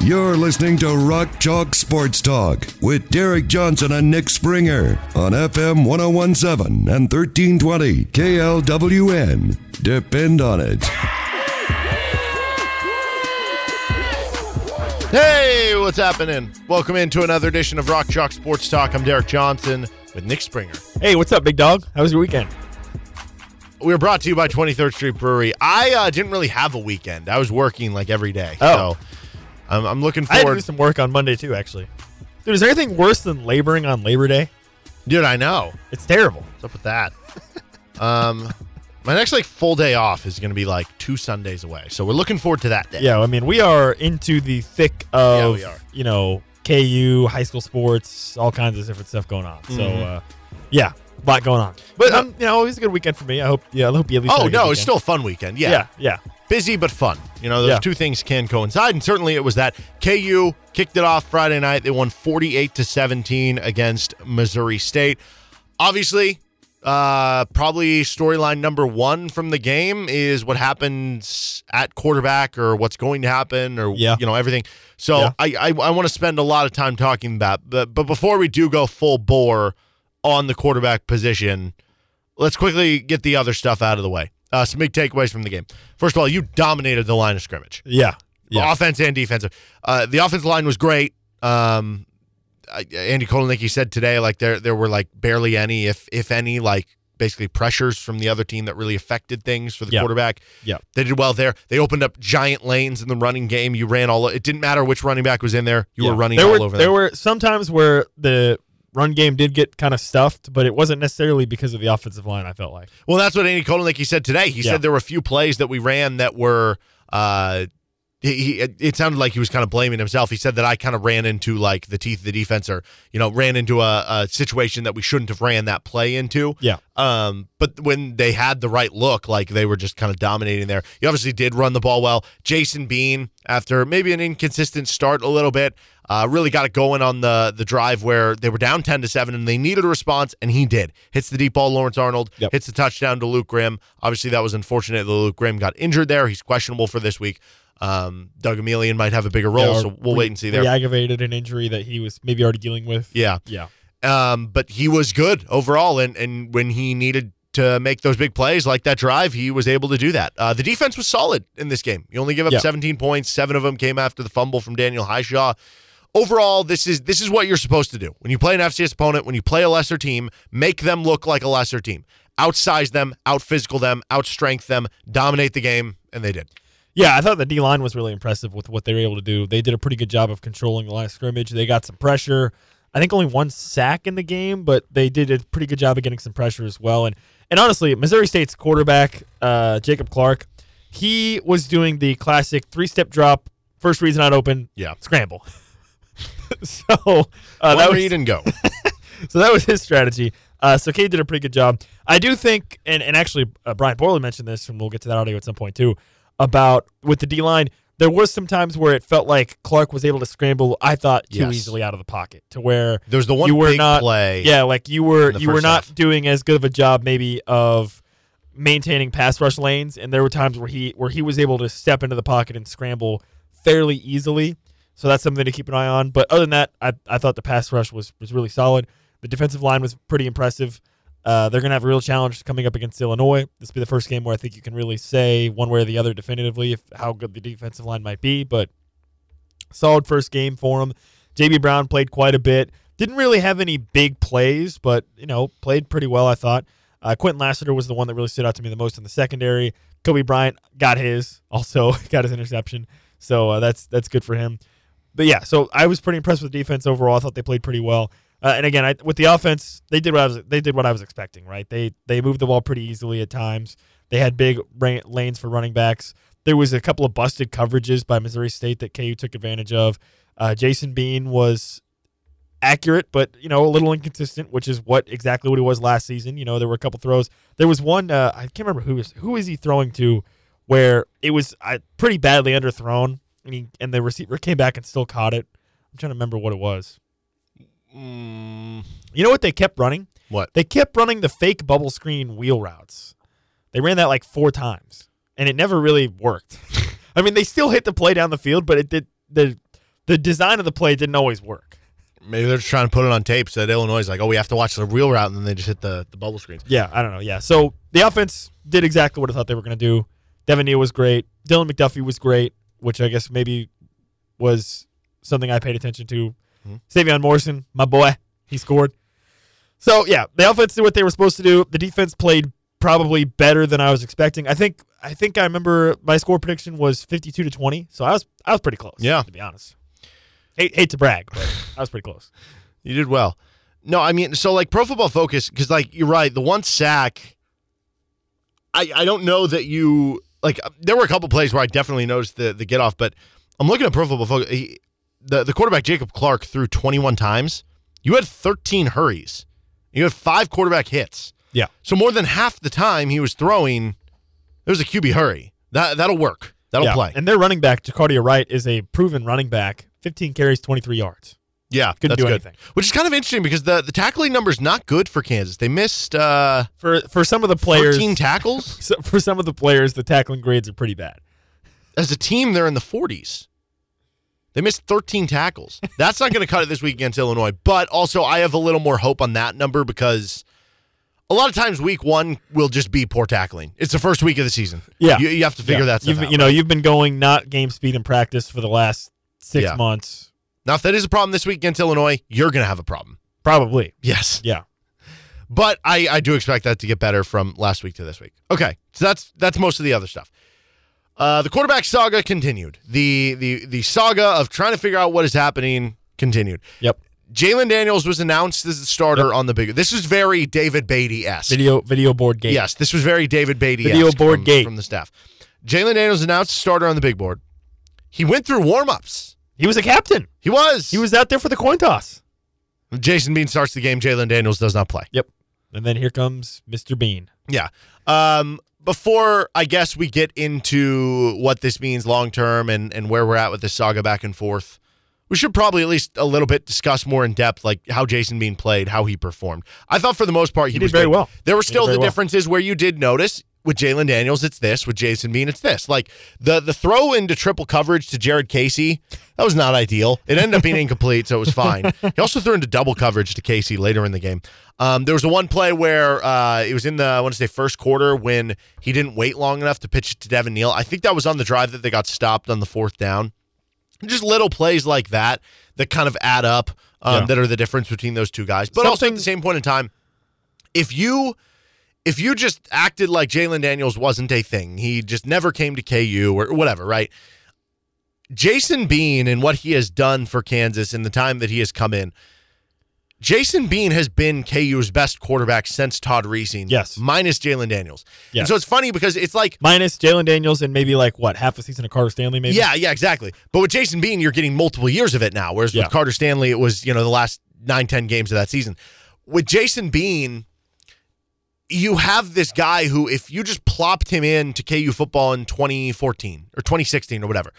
You're listening to Rock Chalk Sports Talk with Derek Johnson and Nick Springer on FM 1017 and 1320 KLWN. Depend on it. Hey, what's happening? Welcome into another edition of Rock Chalk Sports Talk. I'm Derek Johnson with Nick Springer. Hey, what's up, big dog? How was your weekend? We are brought to you by 23rd Street Brewery. I uh, didn't really have a weekend. I was working like every day. Oh. So I'm, I'm looking I had to do some work on Monday too, actually. Dude, is there anything worse than laboring on Labor Day? Dude, I know. It's terrible. What's up with that? um, my next like full day off is going to be like two Sundays away. So we're looking forward to that day. Yeah, I mean, we are into the thick of, we are. you know, KU, high school sports, all kinds of different stuff going on. So, Mm-hmm. uh, yeah, a lot going on. But, um, you know, it was a good weekend for me. I hope, yeah, I hope you at least had Oh a good no, weekend. it's still a fun weekend. Yeah. Yeah, yeah. Busy but fun. You know, those Yeah. two things can coincide, and certainly it was that. KU kicked it off Friday night. They won 48 to 17 against Missouri State. Obviously, uh, probably storyline number one from the game is what happens at quarterback or what's going to happen or Yeah. you know everything. So Yeah. I I, I want to spend a lot of time talking about, but but before we do go full bore on the quarterback position, let's quickly get the other stuff out of the way. Uh, some big takeaways from the game. First of all, you dominated the line of scrimmage, Yeah. Yeah. offense and defensive. Uh, the offensive line was great. Um, Andy Kotelnicki said today, like there there were like barely any, if if any, like basically pressures from the other team that really affected things for the Yeah. quarterback. Yeah. They did well there. They opened up giant lanes in the running game. You ran all. It didn't matter which running back was in there. You were running there all were, over There them. were sometimes where the run game did get kind of stuffed, but it wasn't necessarily because of the offensive line, I felt like. Well, that's what Andy Kotelnicki said today. He Yeah. said there were a few plays that we ran that were. Uh, he, it sounded like he was kind of blaming himself. He said that I kind of ran into like the teeth of the defense, or you know, ran into a, a situation that we shouldn't have ran that play into. Yeah. Um, but when they had the right look, like they were just kind of dominating there. He obviously did run the ball well. Jason Bean, after maybe an inconsistent start a little bit, uh, really got it going on the the drive where they were down ten to seven and they needed a response, and he did. Hits the deep ball, Lawrence Arnold. Yep. Hits the touchdown to Luke Grimm. Obviously, that was unfortunate that Luke Grimm got injured there. He's questionable for this week. Um, Doug Emilien might have a bigger role, Yeah, so we'll re- wait and see there. Re-aggravated an injury that he was maybe already dealing with. Yeah. Yeah. Um, but he was good overall, and and when he needed to make those big plays like that drive, he was able to do that. Uh, the defense was solid in this game. You only give up Yeah. 17 points. Seven of them came after the fumble from Daniel Hishaw. Overall, this is this is what you're supposed to do when you play an FCS opponent. When you play a lesser team, make them look like a lesser team. Outsize them, out physical them, out strength them, dominate the game, and they did. Yeah, I thought the D line was really impressive with what they were able to do. They did a pretty good job of controlling the line of scrimmage. They got some pressure. I think only one sack in the game, but they did a pretty good job of getting some pressure as well. And and honestly, Missouri State's quarterback, uh, Jacob Clark, he was doing the classic three step drop, first reason not open, Yeah. scramble. so uh, that was, read and go. so that was his strategy. Uh, so Cade did a pretty good job. I do think, and, and actually uh, Brian Borland mentioned this, and we'll get to that audio at some point too, about with the D line. There was some times where it felt like Clark was able to scramble. I thought too Yes. easy out of the pocket to where There's the one you were big not, play. Yeah, like you were you were not half. doing as good of a job maybe of maintaining pass rush lanes, and there were times where he where he was able to step into the pocket and scramble fairly easily. So that's something to keep an eye on. But other than that, I, I thought the pass rush was was really solid. The defensive line was pretty impressive. Uh, they're gonna have a real challenge coming up against Illinois. This will be the first game where I think you can really say one way or the other definitively if how good the defensive line might be. But solid first game for him. JB Brown played quite a bit. Didn't really have any big plays, but you know played pretty well. I thought. Uh, Kwinton Lassiter was the one that really stood out to me the most in the secondary. Kobe Bryant got his, also got his interception, so uh, that's that's good for him. But yeah, so I was pretty impressed with the defense overall. I thought they played pretty well. Uh, and again, I, with the offense, they did what I was they did what I was expecting. Right? They they moved the ball pretty easily at times. They had big lanes for running backs. There was a couple of busted coverages by Missouri State that KU took advantage of. Uh, Jason Bean was accurate, but you know a little inconsistent, which is what exactly what he was last season. You know, there were a couple throws. There was one uh, I can't remember who was who is he throwing to, where it was uh, pretty badly underthrown, and he, and the receiver came back and still caught it. I'm trying to remember what it was. Mm, You know what they kept running? what? They kept running the fake bubble screen wheel routes. They ran that like four times, and it never really worked. I mean, they still hit the play down the field, but it did the the design of the play didn't always work. Maybe they're just trying to put it on tape so that Illinois is like, oh, we have to watch the real route, and then they just hit the, the bubble screens. Yeah, I don't know. Yeah, so the offense did exactly what I thought they were going to do. Devin Neal was great. Dylan McDuffie was great, which I guess maybe was something I paid attention to. Mhm. Sevion Morrison, my boy, he scored. So yeah, the offense did what they were supposed to do. The defense played probably better than I was expecting. I think I think I remember my score prediction was fifty-two to twenty. So I was I was pretty close. Yeah. to be honest. Hate hate to brag, but I was pretty close. You did well. No, I mean, so like Pro Football Focus, because like you're right, the one sack. I I don't know that you like. There were a couple plays where I definitely noticed the the get off, but I'm looking at Pro Football Focus. He, the the quarterback Jacob Clark threw 21 times. You had 13 hurries. You had five quarterback hits. Yeah. So more than half the time he was throwing, there was a QB hurry. That that'll work. That'll Yeah. play. And their running back, Jacardia Wright, is a proven running back. Fifteen carries, twenty-three yards. yeah, Couldn't that's do good. anything. Which is kind of interesting because the the tackling number is not good for Kansas. They missed. uh For for some of the players, 13 tackles. for some of the players, the tackling grades are pretty bad. As a team, they're in the 40s. They missed 13 tackles. That's not going to cut it this week against Illinois. But also, I have a little more hope on that number because a lot of times week one will just be poor tackling. It's the first week of the season. Yeah. You, you have to figure Yeah. that out. You know, you've been going not game speed in practice for the last six Yeah. months, now, if that is a problem this week against Illinois, you're going to have a problem. probably. Yes. Yeah. But I, I do expect that to get better from last week to this week. Okay, so that's that's most of the other stuff. Uh, the quarterback saga continued. The the the saga of trying to figure out what is happening continued. Yep. Jalen Daniels was announced as the starter on the big. Board. This was very David Beaty esque. Video video board game. Yes, this was very David Beaty Video board from, gate. from the staff. Jalen Daniels announced starter on the big board. He went through warm ups. He was a captain. He was. He was out there for the coin toss. Jason Bean starts the game. Jalen Daniels does not play. Yep. And then here comes Mr. Bean. Yeah. Um, before I guess we get into what this means long term and and where we're at with this saga back and forth, we should probably at least a little bit discuss more in depth, like how Jason Bean played, how he performed. I thought for the most part he, He did was very good. well. There were still the very well. differences where you did notice. With Jalen Daniels, it's this. With Jason Bean, it's this. Like the the throw into triple coverage to Jared Casey, that was not ideal. It ended up being incomplete, so it was fine. He also threw into double coverage to Casey later in the game. Um, there was a one play where uh, it was in the I want to say first quarter when he didn't wait long enough to pitch it to Devin Neal. I think that was on the drive that they got stopped on the fourth down. Just little plays like that that kind of add up um, Yeah. that are the difference between those two guys. But also at the same point in time, if you if you just acted like Jalen Daniels wasn't a thing, he just never came to KU or whatever, right? Jason Bean and what he has done for Kansas in the time that he has come in. Jason Bean has been KU's best quarterback since Todd Reesing. Yes. Minus Jalen Daniels. And so it's funny because it's like Minus Jalen Daniels and maybe like what, half a season of Carter Stanley, maybe? Yeah, yeah, exactly. But with Jason Bean, you're getting multiple years of it now. Whereas Yeah. with Carter Stanley, it was, you know, the last nine, ten games of that season. With Jason Bean, you have this guy who, if you just plopped him in to KU football in 2014 or 2016 or whatever,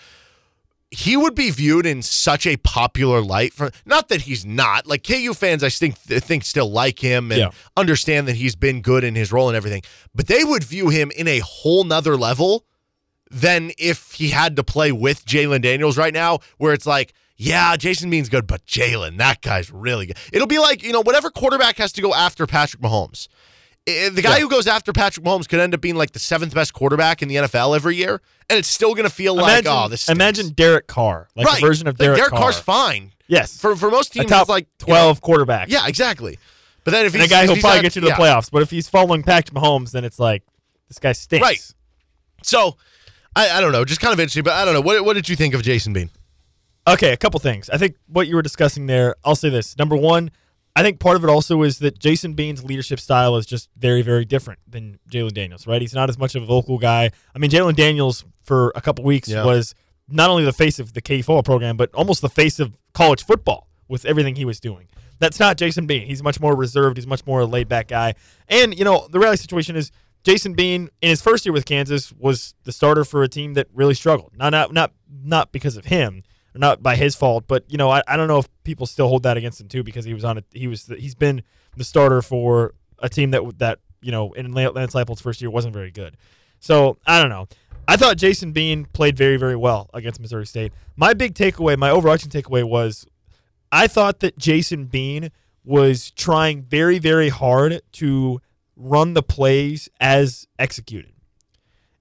he would be viewed in such a popular light. For not that he's not like KU fans, I think think still like him and Yeah. understand that he's been good in his role and everything, but they would view him in a whole nother level than if he had to play with Jalen Daniels right now, where it's like, yeah, Jason Bean's good, but Jalen, that guy's really good. It'll be like, you know, whatever quarterback has to go after Patrick Mahomes. I- The guy Yeah. who goes after Patrick Mahomes could end up being like the seventh best quarterback in the NFL every year, and it's still going to feel like, Imagine, oh, this stinks. imagine Derek Carr, like right. a version of Like, Derek, Derek Carr. Carr's fine. Yes. For for most teams, top it's like you know, 12 quarterback. yeah, exactly. But then if And he's a guy who'll probably not- get you to the yeah. playoffs. But if he's following Patrick Mahomes, then it's like, this guy stinks. Right. So, I, I don't know, just kind of interesting. But I don't know. What what did you think of Jason Bean? Okay, a couple things. I think what you were discussing there, I'll say this. Number one, I think part of it also is that Jason Bean's leadership style is just very, very different than Jalen Daniels, right? He's not as much of a vocal guy. I mean, Jalen Daniels for a couple weeks Yeah. was not only the face of the K football program, but almost the face of college football with everything he was doing. That's not Jason Bean. He's much more reserved. He's much more a laid back guy. And, you know, the reality situation is Jason Bean in his first year with Kansas was the starter for a team that really struggled. Not not not not because of him, not by his fault, but you know, I, I don't know if people still hold that against him too because he was on a he was he's been the starter for a team that that, you know, in Lance Leipold's first year wasn't very good. So, I don't know. I thought Jason Bean played very, very well against Missouri State. My big takeaway, my overarching takeaway was I thought that Jason Bean was trying very, very hard to run the plays as executed.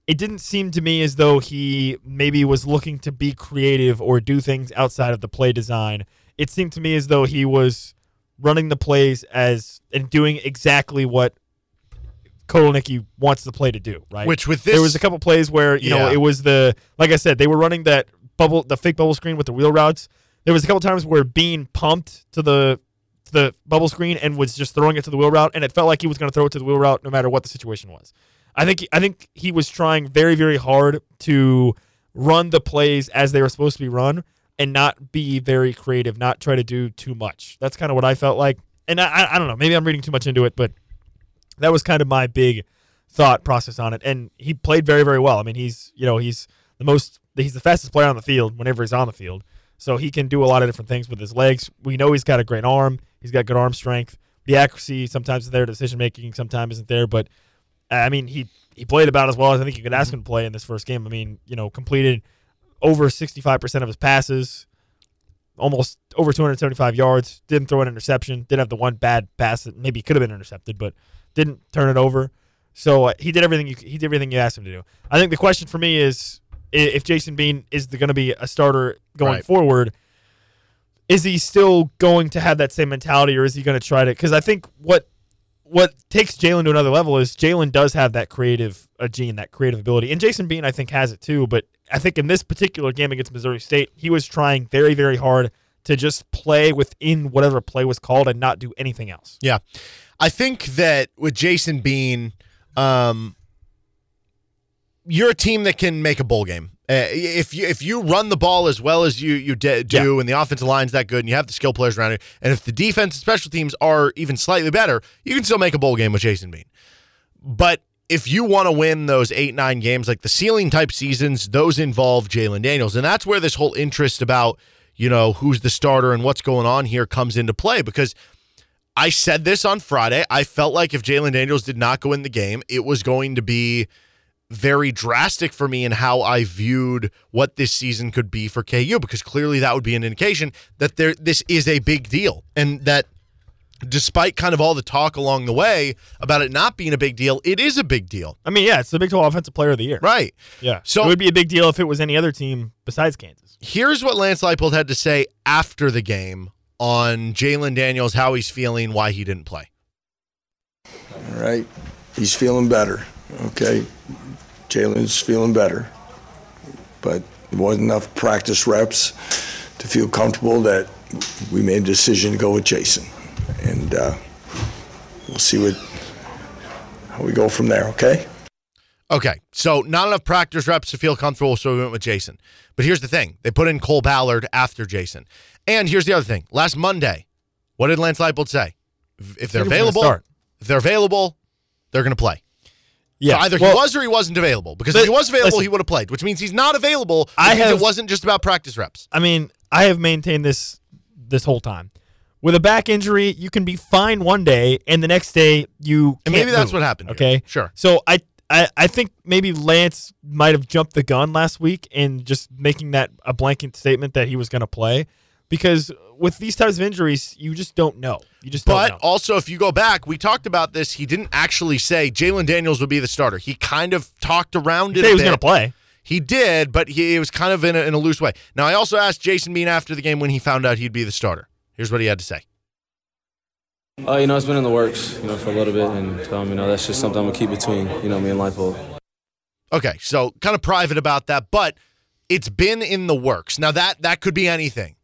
It didn't seem to me as though he maybe was looking to be creative or do things outside of the play design. It seemed to me as though he was running the plays as and doing exactly what Kotelnicki wants the play to do, right? Which with this, there was a couple plays where you know it was the like I said they were running that bubble the fake bubble screen with the wheel routes. There was a couple times where Bean pumped to the to the bubble screen and was just throwing it to the wheel route, and it felt like he was going to throw it to the wheel route no matter what the situation was. I think I think he was trying very very hard to run the plays as they were supposed to be run and not be very creative, not try to do too much. That's kind of what I felt like, and I I- don't know maybe I'm reading too much into it, but that was kind of my big thought process on it. And he played very, very well. I mean, he's you know he's the most he's the fastest player on the field whenever he's on the field. So he can do a lot of different things with his legs. We know he's got a great arm. He's got good arm strength. The accuracy sometimes is there. Decision making sometimes isn't there. But I mean, he he played about as well as I think you could ask him to play in this first game. I mean, you know, completed over 65% of his passes, almost over 275 yards. Didn't throw an interception. didn't have the one bad pass that maybe could have been intercepted, but didn't turn it over. So uh, he did everything. You, he did everything you asked him to do. I think the question for me is if Jason Bean is going to be a starter going Right. forward. Is he still going to have that same mentality, or is he going to try to? Because I think what what takes Jalen to another level is Jalen does have that creative gene, that creative ability, and Jason Bean I think has it too. But I think in this particular game against Missouri State, he was trying very very hard to just play within whatever play was called and not do anything else. Yeah. I think that with Jason Bean, um, you're a team that can make a bowl game. Uh, if you if you run the ball as well as you you de- do, and the offensive line's that good, and you have the skill players around you, and if the defense and special teams are even slightly better, you can still make a bowl game with Jason Bean. But if you want to win those eight nine games, like the ceiling type seasons, those involve Jalen Daniels, and that's where this whole interest about you know who's the starter and what's going on here comes into play because I said this on Friday. I felt like if Jalen Daniels did not go in the game, it was going to be very drastic for me in how I viewed what this season could be for KU because clearly that would be an indication that there this is a big deal and that despite kind of all the talk along the way about it not being a big deal, it is a big deal. I mean, yeah, it's the Big 12 Offensive Player of the Year. Right. Yeah. So- it would be a big deal if it was any other team besides Kansas. Here's what Lance Leipold had to say after the game on Jalen Daniels, how he's feeling, why he didn't play. All right. He's feeling better. Okay. Jalen's feeling better. But it wasn't enough practice reps to feel comfortable that we made a decision to go with Jason. And uh, we'll see what how we go from there, okay? Okay, so not enough practice reps to feel comfortable, so we went with Jason. But here's the thing: they put in Cole Ballard after Jason. And here's the other thing: last Monday, what did Lance Leipold say? If if they're Said he was gonna available, if they're available, they're going to play. Yeah. So either Well, he was or he wasn't available. Because if he was available, listen. he would have played, which means he's not available. I have- it wasn't just about practice reps. I mean, I have maintained this this whole time. With a back injury, you can be fine one day, and the next day you And maybe that's move, what happened here. Okay, Sure. So I, I I think maybe Lance might have jumped the gun last week in just making that a blanket statement that he was going to play, because with these types of injuries, you just don't know. You just But don't know. also, if you go back, we talked about this. He didn't actually say Jalen Daniels would be the starter. He kind of talked around He it. said a he was going to play. He did, but he it was kind of in a, in a loose way. Now, I also asked Jason Bean after the game when he found out he'd be the starter. Here's what he had to say. Uh, you know, it's been in the works, you know, for a little bit, and um, you know, that's just something I'm gonna keep between, you know, me and Lipo. Okay, so kind of private about that, but it's been in the works. Now that that could be anything,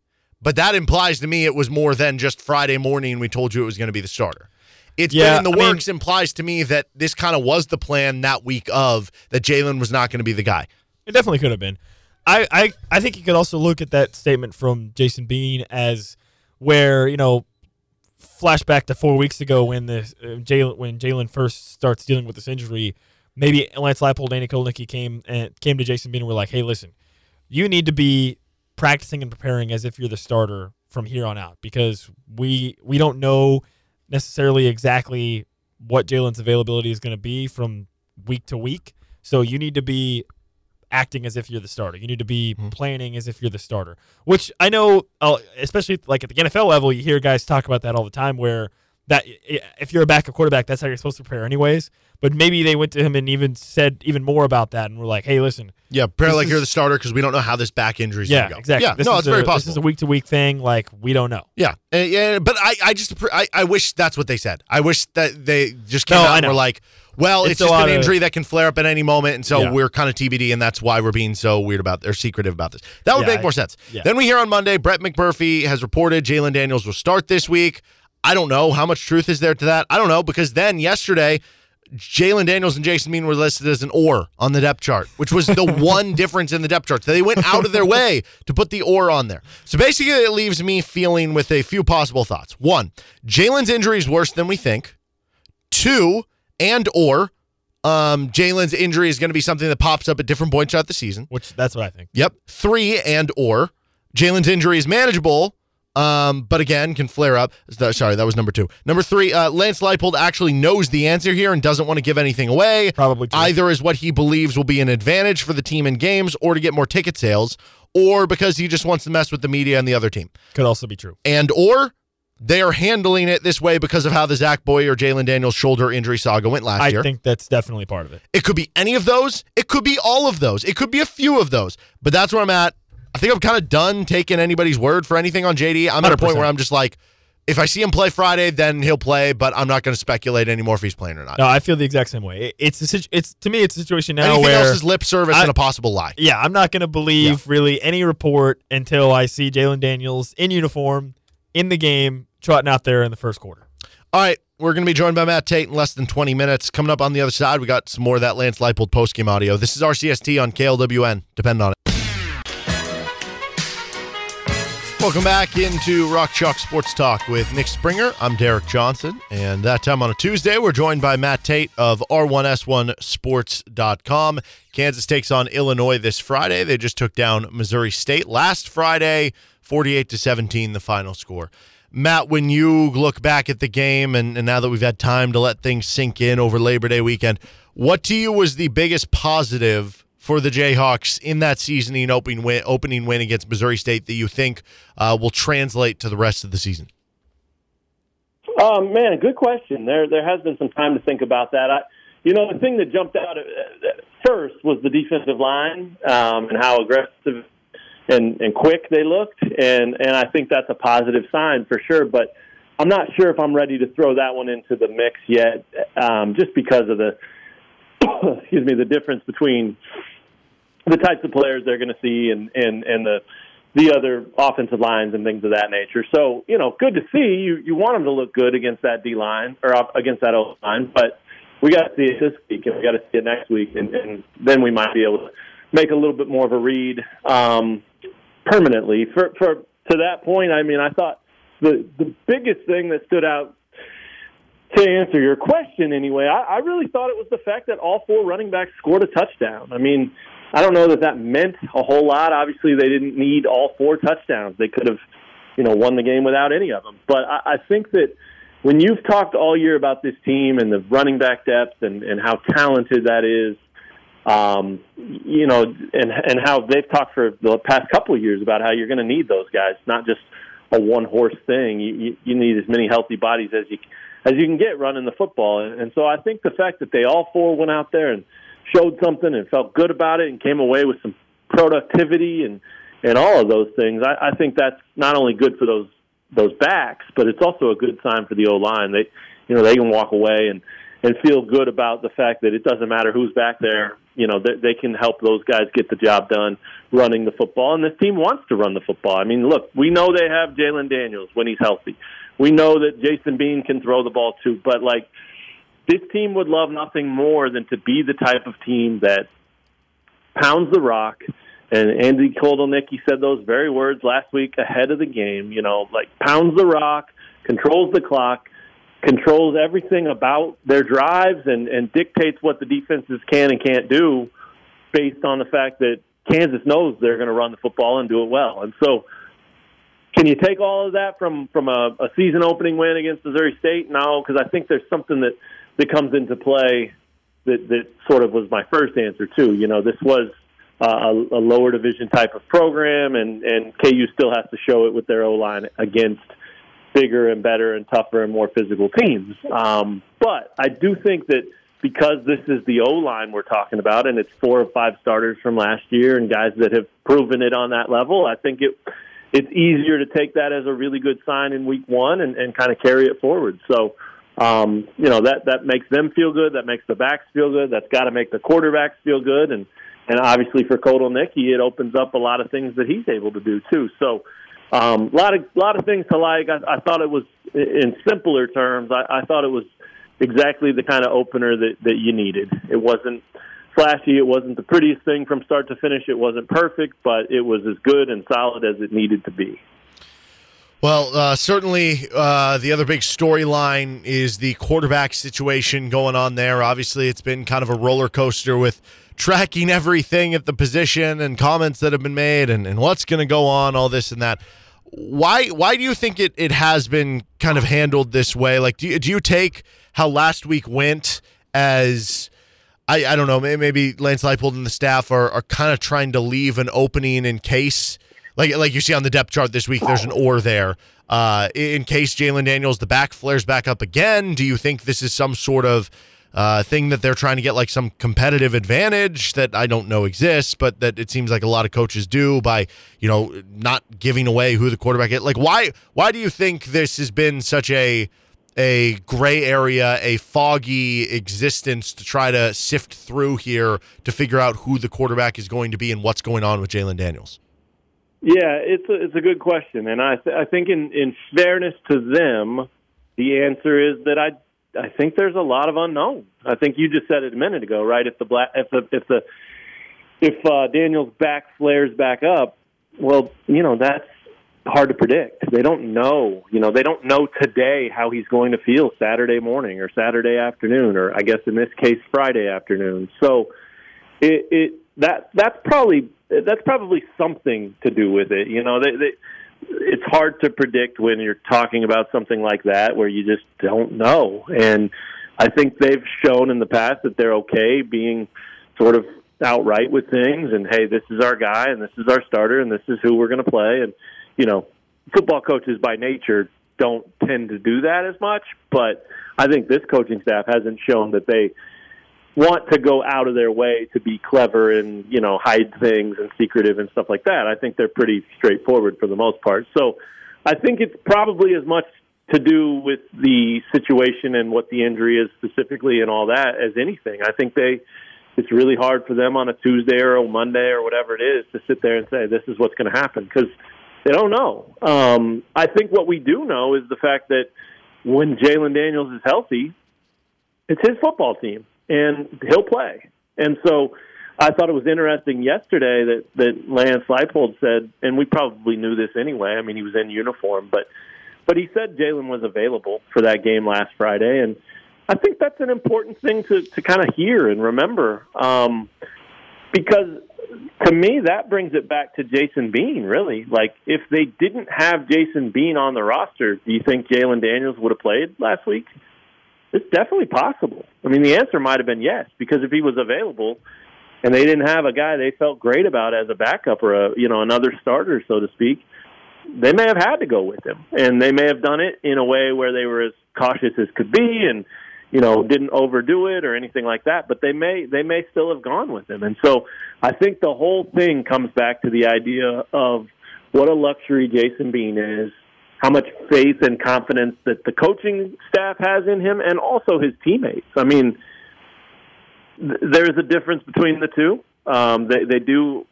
but that implies to me it was more than just Friday morning. We told you it was going to be the starter. It's Yeah, been in the I mean- works implies to me that this kind of was the plan that week of that Jalen was not going to be the guy. It definitely could have been. I, I, I think you could also look at that statement from Jason Bean as where you know flashback to four weeks ago when the uh, Jalen when Jalen first starts dealing with this injury, maybe Lance Leipold, Danny Kotelnicki came and came to Jason Bean and were like, "Hey, listen, you need to be practicing and preparing as if you're the starter from here on out because we we don't know necessarily exactly what Jalen's availability is going to be from week to week. So you need to be acting as if you're the starter. You need to be Mm-hmm. planning as if you're the starter. Which I know, uh, especially like at the NFL level, you hear guys talk about that all the time. Where that if you're a backup quarterback, that's how you're supposed to prepare, anyways. But maybe they went to him and even said even more about that, and were like, "Hey, listen, Yeah, prepare like you're the starter because we don't know how this back injury is yeah, going to go. exactly. Yeah, this no, is it's very possible. This is a week to week thing. Like we don't know. Yeah, yeah, but I, I just, I, I wish that's what they said. I wish that they just came No, out and were like, "Well, it's, It's just an of- injury that can flare up at any moment, and so Yeah. we're kind of TBD, and that's why we're being so weird about or secretive about this." That would Yeah, make more sense. Then we hear on Monday, Brett McMurphy has reported Jalen Daniels will start this week. I don't know how much truth is there to that. I don't know because then yesterday. Jalen Daniels and Jason Bean were listed as an or on the depth chart, which was the one difference in the depth chart. So they went out of their way to put the or on there. So basically, it leaves me feeling with a few possible thoughts. One, Jalen's injury is worse than we think. Two, and or um, Jalen's injury is going to be something that pops up at different points throughout the season. Which that's what I think. Yep. Three and or Jalen's injury is manageable, um, but again can flare up. Sorry, that was number two. Number three, uh, Lance Leipold actually knows the answer here and doesn't want to give anything away. Probably true. either is what he believes will be an advantage for the team in games, or to get more ticket sales, or because he just wants to mess with the media and the other team Could also be true. and or they are handling it this way because of how the Zach Boy or Jalen Daniels shoulder injury saga went last I year. I think that's definitely part of it. It could be any of those. It could be all of those. It could be a few of those. But that's where I'm at. I think I'm kind of done taking anybody's word for anything on JD. I'm at a point where I'm just like, if I see him play Friday, then he'll play. But I'm not going to speculate anymore if he's playing or not. No, I feel the exact same way. It's a, situ- it's to me, it's a situation now Anything where else is lip service I- and a possible lie. yeah, I'm not going to believe really any report until I see Jalen Daniels in uniform in the game trotting out there in the first quarter. All right, we're going to be joined by Matt Tait in less than 20 minutes. Coming up on the other side, we got some more of that Lance Leipold postgame audio. This is RCST on KLWN. Depend on it. Welcome back into Rock Chalk Sports Talk with Nick Springer. I'm Derek Johnson, and that time on a Tuesday, we're joined by Matt Tait of R1S1Sports.com. Kansas takes on Illinois this Friday. They just took down Missouri State last Friday, 48 to 17, the final score. Matt, when you look back at the game, and, and now that we've had time to let things sink in over Labor Day weekend, what to you was the biggest positive for the Jayhawks in that seasoning opening win, opening win against Missouri State that you think uh, will translate to the rest of the season? Um, man, good question. There, there has been some time to think about that. I, you know, the thing that jumped out at, at first was the defensive line um, and how aggressive and, and quick they looked, and and I think that's a positive sign for sure. But I'm not sure if I'm ready to throw that one into the mix yet, um, just because of the excuse me the difference between the types of players they're going to see and and and the the other offensive lines and things of that nature. So, you know, good to see. You you want them to look good against that D line or against that O line, but we got to see it this week and we got to see it next week, and, and then we might be able to make a little bit more of a read um, permanently. For for to that point, I mean, I thought the the biggest thing that stood out to answer your question anyway, I, I really thought it was the fact that all four running backs scored a touchdown. I mean, I don't know that that meant a whole lot. Obviously, they didn't need all four touchdowns. They could have, you know, won the game without any of them. But I, I think that when you've talked all year about this team and the running back depth and, and how talented that is, um, you know, and and how they've talked for the past couple of years about how you're going to need those guys, not just a one horse thing. You, you you need as many healthy bodies as you as you can get running the football. And, and so I think the fact that they all four went out there and showed something and felt good about it and came away with some productivity and and all of those things, I, I think that's not only good for those those backs, but it's also a good sign for the O line. They you know they can walk away and and feel good about the fact that it doesn't matter who's back there. You know they, they can help those guys get the job done running the football, and this team wants to run the football. I mean, look, we know they have Jalen Daniels when he's healthy. We know that Jason Bean can throw the ball too, but like this team would love nothing more than to be the type of team that pounds the rock And Andy Kotelnicki said those very words last week ahead of the game. You know, like pounds the rock, controls the clock, controls everything about their drives, and and dictates what the defenses can and can't do based on the fact that Kansas knows they're going to run the football and do it well. And so, can you take all of that from from a, a season opening win against Missouri State? No, because I think there's something that that comes into play that that sort of was my first answer too. You know, this was uh, a, a lower division type of program, and and KU still has to show it with their O line against bigger and better and tougher and more physical teams. Um, but I do think that because this is the O line we're talking about, and it's four or five starters from last year and guys that have proven it on that level, I think it it's easier to take that as a really good sign in week one and, and kind of carry it forward. So, um, you know, that that makes them feel good. That makes the backs feel good. That's got to make the quarterbacks feel good. And and obviously for Kotelnicki, it opens up a lot of things that he's able to do too. So, a um, lot of lot of things to like. I, I thought it was in simpler terms. I, I thought it was exactly the kind of opener that that you needed. It wasn't flashy. It wasn't the prettiest thing from start to finish. It wasn't perfect, but it was as good and solid as it needed to be. Well, uh, certainly uh, the other big storyline is the quarterback situation going on there. Obviously, it's been kind of a roller coaster with tracking everything at the position and comments that have been made and, and what's going to go on, all this and that. Why why do you think it, it has been kind of handled this way? Like, do you, do you take how last week went as I, I don't know, maybe Lance Leipold and the staff are, are kind of trying to leave an opening in case – like like you see on the depth chart this week, there's an or there. Uh, in case Jalen Daniels the back flares back up again, do you think this is some sort of uh, thing that they're trying to get like some competitive advantage that I don't know exists, but that it seems like a lot of coaches do by you know not giving away who the quarterback is. Like why why do you think this has been such a a gray area, a foggy existence to try to sift through here to figure out who the quarterback is going to be and what's going on with Jalen Daniels? Yeah, it's a, it's a good question, and I th- I think in in fairness to them, the answer is that I I think there's a lot of unknown. I think you just said it a minute ago, right? If the black if the if the if uh, Daniel's back flares back up, well, you know that's hard to predict. They don't know, you know, they don't know today how he's going to feel Saturday morning or Saturday afternoon, or I guess in this case Friday afternoon. So it, it that that's probably that's probably something to do with it. You know, they, they, it's hard to predict when you're talking about something like that where you just don't know. And I think they've shown in the past that they're okay being sort of outright with things and hey, this is our guy and this is our starter and this is who we're going to play and you know, football coaches by nature don't tend to do that as much, but I think this coaching staff hasn't shown that they want to go out of their way to be clever and you know hide things and secretive and stuff like that. I think they're pretty straightforward for the most part. So I think it's probably as much to do with the situation and what the injury is specifically and all that as anything. I think they it's really hard for them on a Tuesday or a Monday or whatever it is to sit there and say this is what's going to happen because they don't know. Um, I think what we do know is the fact that when Jalen Daniels is healthy, it's his football team and he'll play. And so I thought it was interesting yesterday that that Lance Leipold said, and we probably knew this anyway. I mean, he was in uniform, but but he said Jalen was available for that game last Friday, and I think that's an important thing to to kind of hear and remember, um, because to me that brings it back to Jason Bean. Really, like if they didn't have Jason Bean on the roster, do you think Jalen Daniels would have played last week? It's definitely possible. I mean, the answer might have been yes, because if he was available and they didn't have a guy they felt great about as a backup or a you know another starter, so to speak, they may have had to go with him, and they may have done it in a way where they were as cautious as could be, and you know didn't overdo it or anything like that. But they may they may still have gone with him, and so I think the whole thing comes back to the idea of what a luxury Jason Bean is how much faith and confidence that the coaching staff has in him and also his teammates. I mean, th- there's a difference between the two. Um, they, they do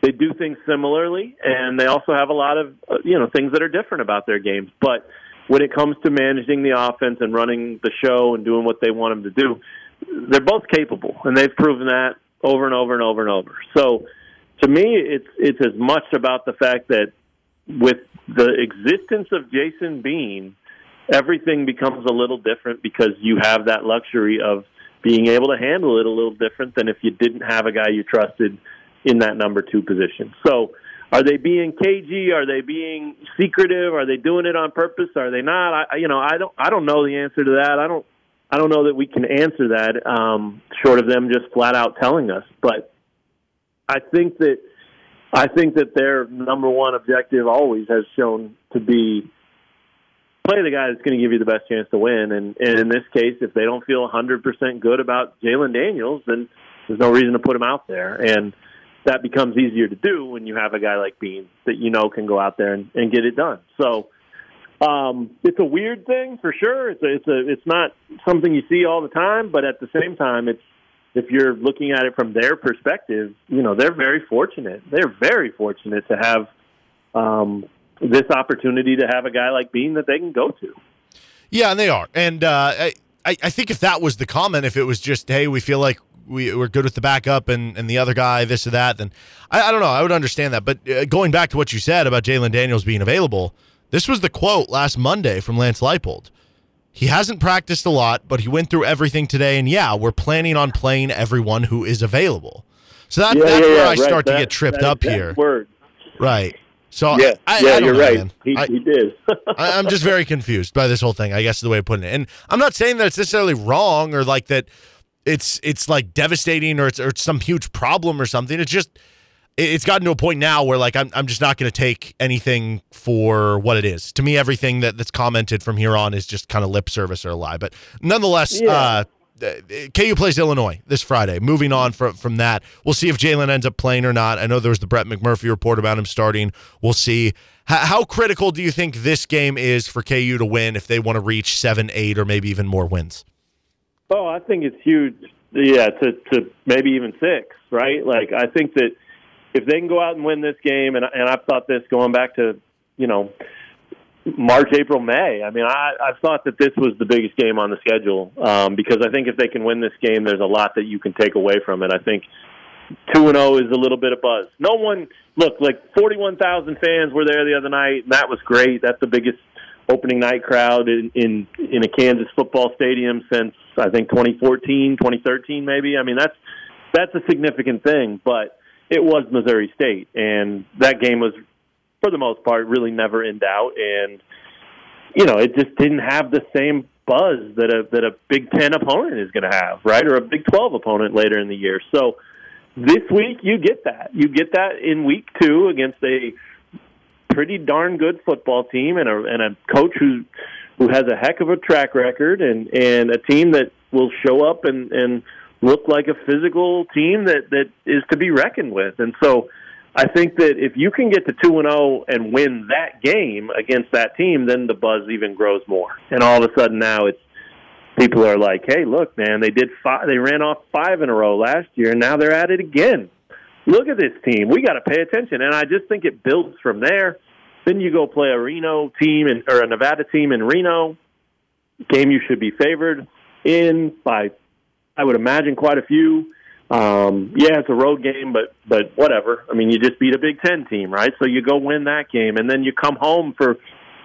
they do things similarly, and they also have a lot of uh, you know things that are different about their games. But when it comes to managing the offense and running the show and doing what they want them to do, they're both capable, and they've proven that over and over and over and over. So to me, it's it's as much about the fact that with the existence of Jason Bean, everything becomes a little different because you have that luxury of being able to handle it a little different than if you didn't have a guy you trusted in that number two position. So, are they being cagey? Are they being secretive? Are they doing it on purpose? Are they not? I, you know, I don't. I don't know the answer to that. I don't. I don't know that we can answer that, um, short of them just flat out telling us. But I think that I think that their number one objective always has shown to be play the guy that's going to give you the best chance to win. And, and in this case, if they don't feel 100% good about Jalen Daniels, then there's no reason to put him out there. And that becomes easier to do when you have a guy like Bean that you know can go out there and, and get it done. So um, it's a weird thing for sure. It's a, it's a it's not something you see all the time, but at the same time, it's if you're looking at it from their perspective, you know they're very fortunate. They're very fortunate to have um, this opportunity to have a guy like Bean that they can go to. Yeah, and they are. And uh, I, I think if that was the comment, if it was just, hey, we feel like we, we're good with the backup and, and the other guy, this or that, then I, I don't know. I would understand that. But uh, going back to what you said about Jalen Daniels being available, this was the quote last Monday from Lance Leipold. He hasn't practiced a lot, but he went through everything today. And yeah, we're planning on playing everyone who is available. So that, Yeah, that's yeah, where yeah, I right. start to get tripped that up here. Word. Right. So Yeah, I, I, yeah, I you're know, right. He, I- he did. I, I'm just very confused by this whole thing. I guess is the way of putting it. And I'm not saying that it's necessarily wrong or like that it's it's like devastating or it's or it's some huge problem or something. It's just it's gotten to a point now where like I'm I'm just not going to take anything for what it is. To me, everything that that's commented from here on is just kind of lip service or a lie. But nonetheless, Yeah. uh, uh, KU plays Illinois this Friday. Moving on from from that, we'll see if Jalen ends up playing or not. I know there was the Brett McMurphy report about him starting. We'll see. H- how critical do you think this game is for KU to win if they want to reach seven, eight, or maybe even more wins? Oh, I think it's huge. Yeah, to to maybe even six, right? Like I think that if they can go out and win this game, and and I've thought this going back to you know March, April, May. I mean, I I've thought that this was the biggest game on the schedule um, because I think if they can win this game, there's a lot that you can take away from it. I think two and zero is a little bit of buzz. No one look like forty one thousand fans were there the other night, and that was great. That's the biggest opening night crowd in in, in a Kansas football stadium since I think 2014, 2013 maybe. I mean that's that's a significant thing, but it was Missouri State, and that game was for the most part really never in doubt, and you know it just didn't have the same buzz that a that a Big Ten opponent is going to have, right, or a Big Twelve opponent later in the year. So this week you get that. You get that in week two against a pretty darn good football team and a and a coach who who has a heck of a track record and and a team that will show up and and look like a physical team that that is to be reckoned with. And so I think that if you can get to 2 and 0 and win that game against that team then the buzz even grows more. And all of a sudden now it's people are like, "Hey, look, man, they did five they ran off 5 in a row last year and now they're at it again." look at this team. We got to pay attention, and I just think it builds from there. Then you go play a Reno team and or a Nevada team in Reno. Game you should be favored in by, I would imagine, quite a few. Um, yeah, it's a road game, but but whatever. I mean, you just beat a Big Ten team, right? So you go win that game, and then you come home for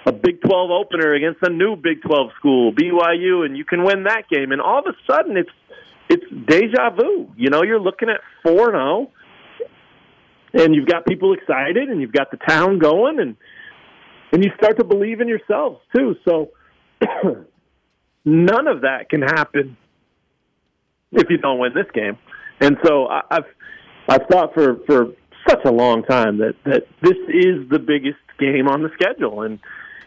a Big Twelve opener against a new Big Twelve school, BYU, and you can win that game. And all of a sudden, it's it's deja vu. You know, you're looking at four zero and you've got people excited and you've got the town going and and you start to believe in yourselves too so none of that can happen if you don't win this game and so I, i've i've thought for for such a long time that that this is the biggest game on the schedule and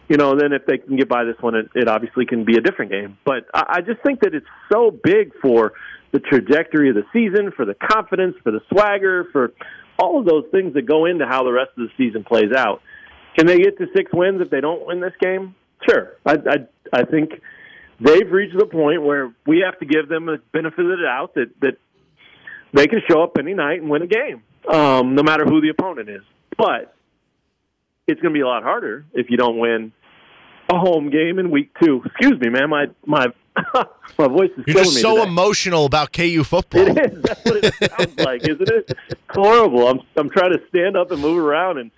you know then if they can get by this one it, it obviously can be a different game but I, I just think that it's so big for the trajectory of the season for the confidence for the swagger for all of those things that go into how the rest of the season plays out. Can they get to six wins if they don't win this game? Sure. I I, I think they've reached the point where we have to give them the benefit of the doubt that that they can show up any night and win a game, um, no matter who the opponent is. But it's going to be a lot harder if you don't win a home game in week two. Excuse me, man. My my my voice is You're just so today. emotional about KU football. It is. That's what it sounds like, isn't it? It's horrible. I'm I'm trying to stand up and move around and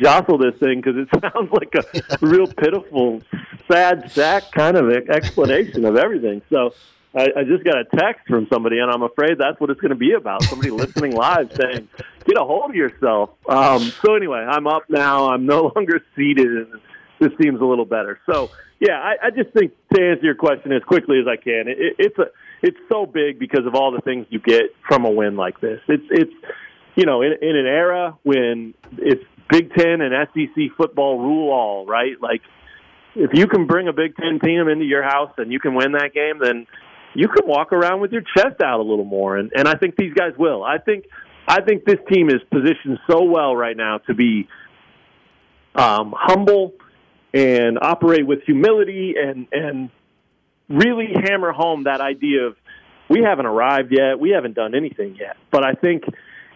jostle this thing because it sounds like a real pitiful, sad sack kind of explanation of everything. So. I, I just got a text from somebody, and I'm afraid that's what it's going to be about. Somebody listening live saying, "Get a hold of yourself." Um, so anyway, I'm up now. I'm no longer seated, this seems a little better. So yeah, I, I just think to answer your question as quickly as I can, it, it's a it's so big because of all the things you get from a win like this. It's it's you know in, in an era when it's Big Ten and SEC football rule all, right? Like if you can bring a Big Ten team into your house and you can win that game, then you can walk around with your chest out a little more, and and I think these guys will. I think I think this team is positioned so well right now to be um, humble and operate with humility and and really hammer home that idea of we haven't arrived yet, we haven't done anything yet. But I think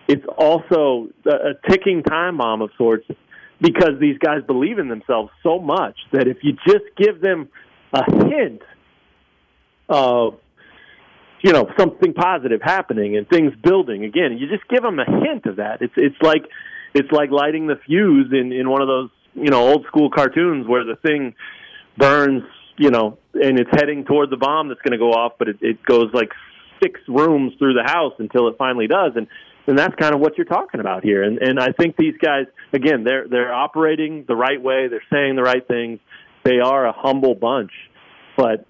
it's also a, ticking time bomb of sorts because these guys believe in themselves so much that if you just give them a hint of you know something positive happening and things building again you just give them a hint of that. It's it's like it's like lighting the fuse in in one of those you know old school cartoons where the thing burns you know and it's heading toward the bomb that's going to go off but it, it goes like six rooms through the house until it finally does. And and that's kind of what you're talking about here and and I think these guys again they're they're operating the right way they're saying the right things they are a humble bunch but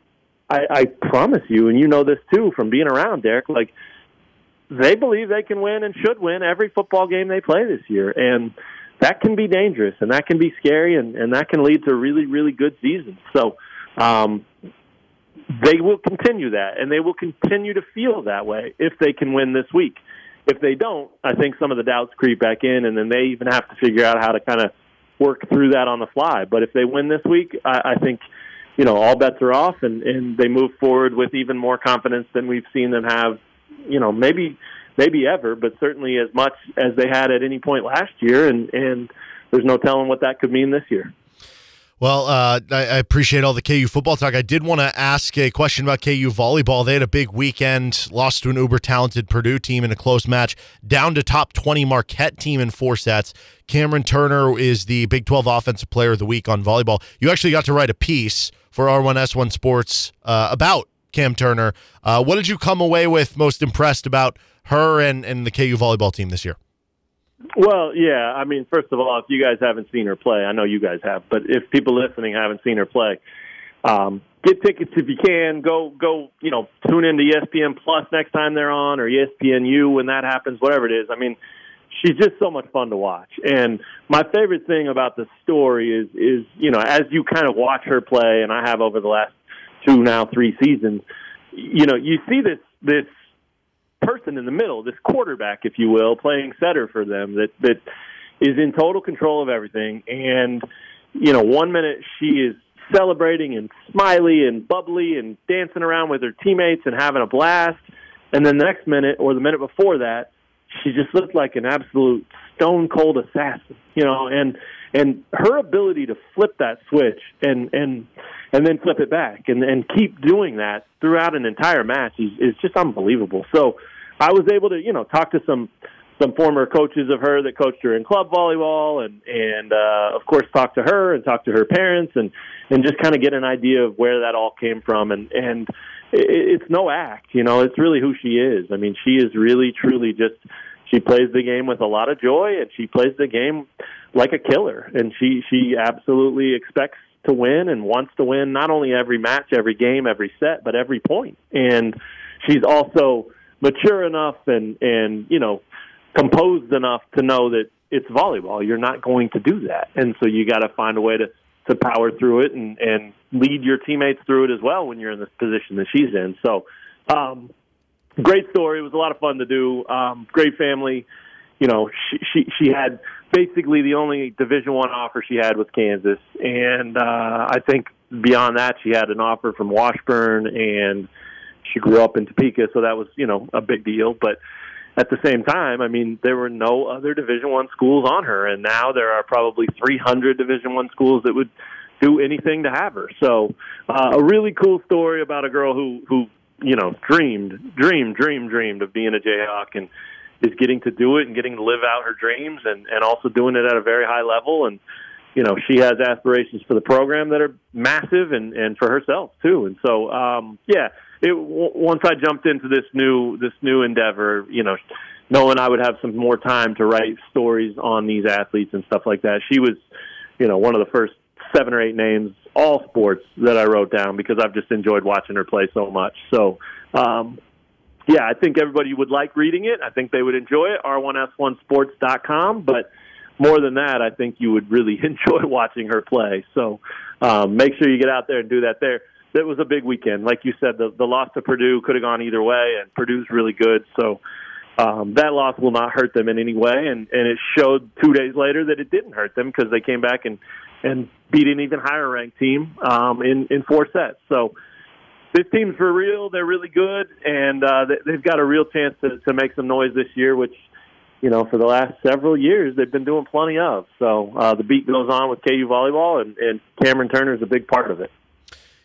I, I promise you, and you know this too from being around, Derek, like they believe they can win and should win every football game they play this year. And that can be dangerous and that can be scary and, and that can lead to really, really good seasons. So um, they will continue that and they will continue to feel that way if they can win this week. If they don't, I think some of the doubts creep back in and then they even have to figure out how to kind of work through that on the fly. But if they win this week, I, I think – you know, all bets are off and, and they move forward with even more confidence than we've seen them have, you know, maybe maybe ever, but certainly as much as they had at any point last year and, and there's no telling what that could mean this year. Well, uh, I, I, appreciate all the KU football talk. I did want to ask a question about KU volleyball. They had a big weekend, lost to an uber talented Purdue team in a close match, down to top 20 Marquette team in four sets. Camryn Turner is the Big 12 Offensive Player of the Week on volleyball. You actually got to write a piece for R1S1 Sports uh, about Cam Turner. Uh, what did you come away with most impressed about her and, and the KU volleyball team this year? Well, yeah. I mean, first of all, if you guys haven't seen her play, I know you guys have, but if people listening haven't seen her play, um, get tickets if you can. Go, go. You know, tune into ESPN Plus next time they're on, or ESPNU when that happens. Whatever it is. I mean, she's just so much fun to watch. And my favorite thing about the story is, is you know, as you kind of watch her play, and I have over the last two now three seasons, you know, you see this this person in the middle, this quarterback, if you will, playing setter for them that that is in total control of everything. And you know, one minute she is celebrating and smiley and bubbly and dancing around with her teammates and having a blast, and then the next minute or the minute before that, she just looked like an absolute stone cold assassin. You know, and and her ability to flip that switch and and and then flip it back and and keep doing that throughout an entire match is is just unbelievable. So I was able to, you know, talk to some some former coaches of her that coached her in club volleyball, and and uh, of course talk to her and talk to her parents, and and just kind of get an idea of where that all came from, and and it, it's no act, you know, it's really who she is. I mean, she is really truly just she plays the game with a lot of joy, and she plays the game like a killer, and she she absolutely expects to win and wants to win not only every match, every game, every set, but every point, and she's also mature enough and and you know composed enough to know that it's volleyball. You're not going to do that, and so you got to find a way to to power through it and and lead your teammates through it as well when you're in this position that she's in. So, um, great story. It was a lot of fun to do. Um, great family. You know, she she she had basically the only Division One offer she had was Kansas, and uh, I think beyond that she had an offer from Washburn and she grew up in Topeka, so that was you know a big deal. But at the same time, I mean, there were no other Division One schools on her, and now there are probably 300 Division One schools that would do anything to have her. So uh, a really cool story about a girl who who you know dreamed, dreamed, dreamed, dreamed of being a Jayhawk and is getting to do it and getting to live out her dreams and and also doing it at a very high level and you know she has aspirations for the program that are massive and and for herself too and so um yeah it w- once i jumped into this new this new endeavor you know knowing i would have some more time to write stories on these athletes and stuff like that she was you know one of the first seven or eight names all sports that i wrote down because i've just enjoyed watching her play so much so um yeah, I think everybody would like reading it. I think they would enjoy it. R1S1Sports.com. But more than that, I think you would really enjoy watching her play. So um, make sure you get out there and do that there. That was a big weekend. Like you said, the, the loss to Purdue could have gone either way, and Purdue's really good. So um, that loss will not hurt them in any way. And, and it showed two days later that it didn't hurt them because they came back and, and beat an even higher ranked team um, in, in four sets. So this team's for real. They're really good, and uh, they- they've got a real chance to, to make some noise this year, which, you know, for the last several years they've been doing plenty of. So uh, the beat goes on with KU volleyball, and, and Camryn Turner is a big part of it.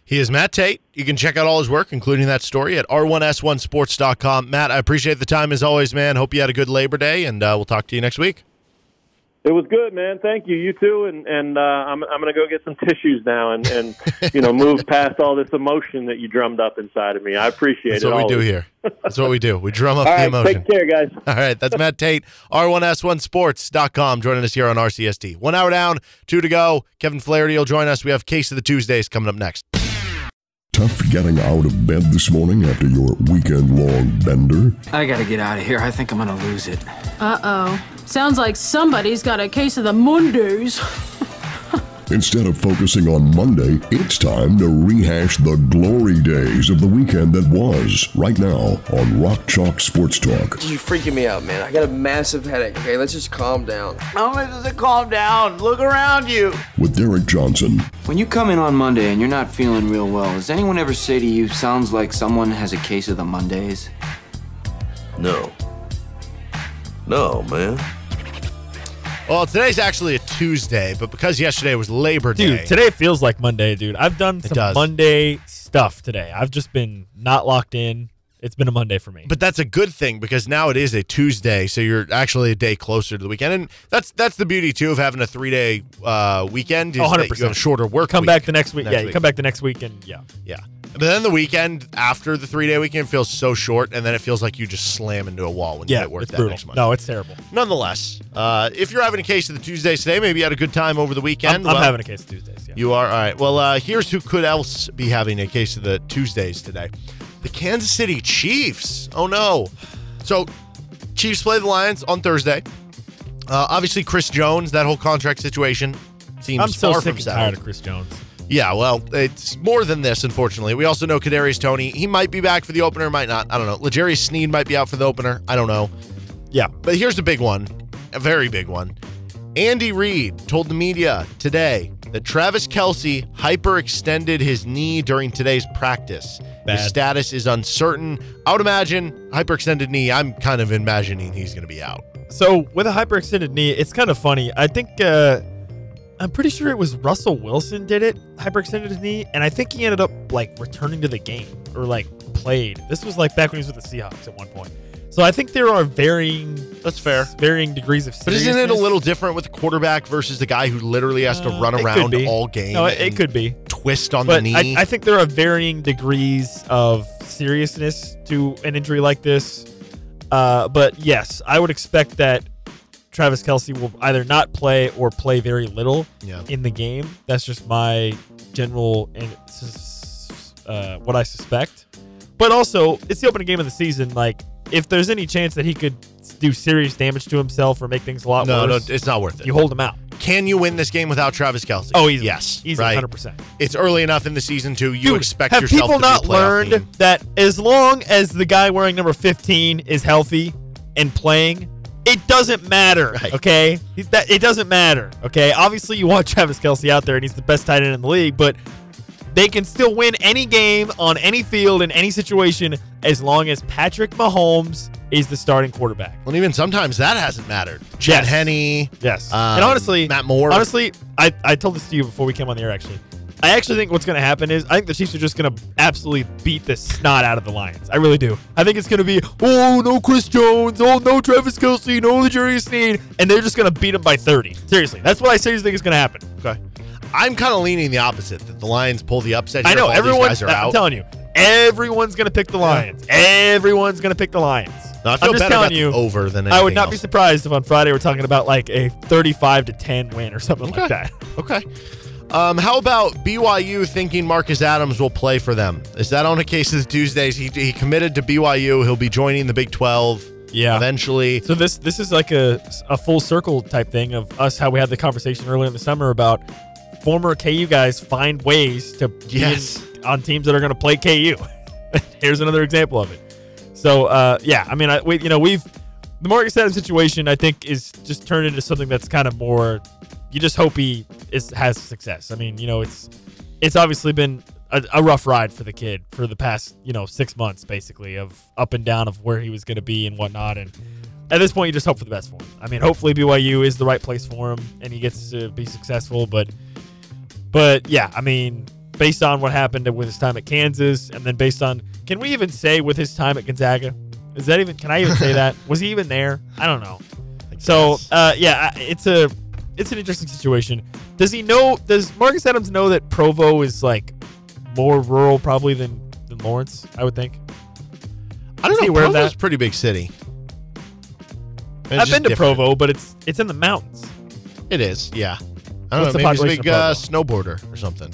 He is Matt Tait. You can check out all his work, including that story, at r1s1sports.com. Matt, I appreciate the time as always, man. Hope you had a good Labor Day, and uh, we'll talk to you next week. It was good, man. Thank you. You too. And and uh, I'm I'm going to go get some tissues now and and you know move past all this emotion that you drummed up inside of me. I appreciate That's it. That's what we do here. That's what we do. We drum up All the right, emotion. take care, guys. All right, that's Matt Tait, R1S1Sports.com, joining us here on RCST. One hour down, two to go. Kevin Flaherty will join us. We have Case of the Tuesdays coming up next. Tough getting out of bed this morning after your weekend long bender? I gotta get out of here. I think I'm gonna lose it. Uh oh. Sounds like somebody's got a case of the Mondays. Instead of focusing on Monday, it's time to rehash the glory days of the weekend that was right now on Rock Chalk Sports Talk. You're freaking me out, man. I got a massive headache. Okay, let's just calm down. How much does it calm down? Look around you. With Derek Johnson, When you come in on Monday and you're not feeling real well, does anyone ever say to you, sounds like someone has a case of the Mondays? No. No, man. Well, today's actually a Tuesday, but because yesterday was Labor Day. Dude, today feels like Monday, dude. I've done some does. Monday stuff today. I've just been not locked in. It's been a Monday for me. But that's a good thing because now it is a Tuesday, so you're actually a day closer to the weekend, and that's that's the beauty too of having a three day uh, weekend. 100%. You have shorter work. come week back the next week. next yeah, you come back the next week and yeah. Yeah, but then the weekend after the three day weekend feels so short, and then it feels like you just slam into a wall when you get work it's that brutal. next Monday. No, it's terrible. Nonetheless, uh, if you're having a case of the Tuesdays today, maybe you had a good time over the weekend. I'm, I'm having a case of Tuesdays. Yeah. You are all right. Well, uh, here's who could else be having a case of the Tuesdays today: the Kansas City Chiefs. Oh no! So, Chiefs play the Lions on Thursday. Uh, obviously, Chris Jones, that whole contract situation seems I'm so far sick from and settled. tired of Chris Jones. Yeah, well, it's more than this, unfortunately. We also know Kadarius Toney. He might be back for the opener, might not. I don't know. L'Jarius Sneed might be out for the opener. I don't know. Yeah. But here's the big one, a very big one. Andy Reid told the media today that Travis Kelce hyperextended his knee during today's practice. Bad. His status is uncertain. I would imagine hyperextended knee. I'm kind of imagining he's going to be out. So with a hyperextended knee, it's kind of funny. I think uh, I'm pretty sure it was Russell Wilson did it, hyperextended his knee, and I think he ended up like returning to the game or like played. This was like back when he was with the Seahawks at one point. So I think there are varying That's fair. varying degrees of But seriousness. isn't it a little different with the quarterback versus the guy who literally has to Uh, run it could around be. all game? No, it, it and could be. twist on But the knee. I, I think there are varying degrees of seriousness to an injury like this. Uh, but yes, I would expect that Travis Kelce will either not play or play very little Yeah. in the game. That's just my general and sus- uh, what I suspect. But also, it's the opening game of the season. Like, if there's any chance that he could do serious damage to himself or make things a lot no, no, worse, it's not worth it. you hold him out. Can you win this game without Travis Kelce? Oh, easily. yes, Easily, right. 100%. It's early enough in the season too. You Dude, expect have yourself people to be not learned team. that as long as the guy wearing number 15 is healthy and playing it doesn't matter Right. okay it doesn't matter okay obviously you want travis kelce out there and he's the best tight end in the league but they can still win any game on any field in any situation as long as patrick mahomes is the starting quarterback Well, even sometimes that hasn't mattered. Chad Yes. Henne, yes um, and honestly Matt Moore. honestly I, I told this to you before we came on the air actually I actually think what's going to happen is I think the Chiefs are just going to absolutely beat the snot out of the Lions. I really do. I think it's going to be oh no Chris Jones, oh no Travis Kelce, no Jarius Sneed, and they're just going to beat them by 30. Seriously, that's what I seriously think is going to happen. Okay. I'm kind of leaning the opposite that the Lions pull the upset. I know everyone. These guys are I'm out. telling you, everyone's going to pick the Lions. Everyone's going to pick the Lions. No, I feel am just better telling you, over than I would not be surprised if on Friday we're talking about like a 35 to 10 win or something like that. Okay. Um, how about BYU thinking Marcus Adams will play for them? Is that on a case of the Tuesdays? He, he committed to BYU. He'll be joining the Big 12 Yeah. eventually. So this this is like a a full circle type thing of us how we had the conversation earlier in the summer about former KU guys find ways to be in- Yes. on teams that are going to play KU. Here's another example of it. So uh, yeah, I mean, I we, you know we've the Marcus Adams situation I think is just turned into something that's kind of more. You just hope he is has success. I mean, you know, it's it's obviously been a, a rough ride for the kid for the past you know six months basically of up and down of where he was going to be and whatnot and at this point you just hope for the best for him i mean hopefully byu is the right place for him and he gets to be successful but but yeah i mean based on what happened with his time at kansas and then based on can we even say with his time at gonzaga is that even can i even say that was he even there i don't know so uh, yeah it's a it's an interesting situation does he know does marcus adams know that provo is like more rural probably than than lawrence i would think I don't Is know. of Provo's that? a pretty big city. It's i've been to different. provo but it's it's in the mountains It is, yeah. I don't What's the know. Maybe he's a big uh, snowboarder or something.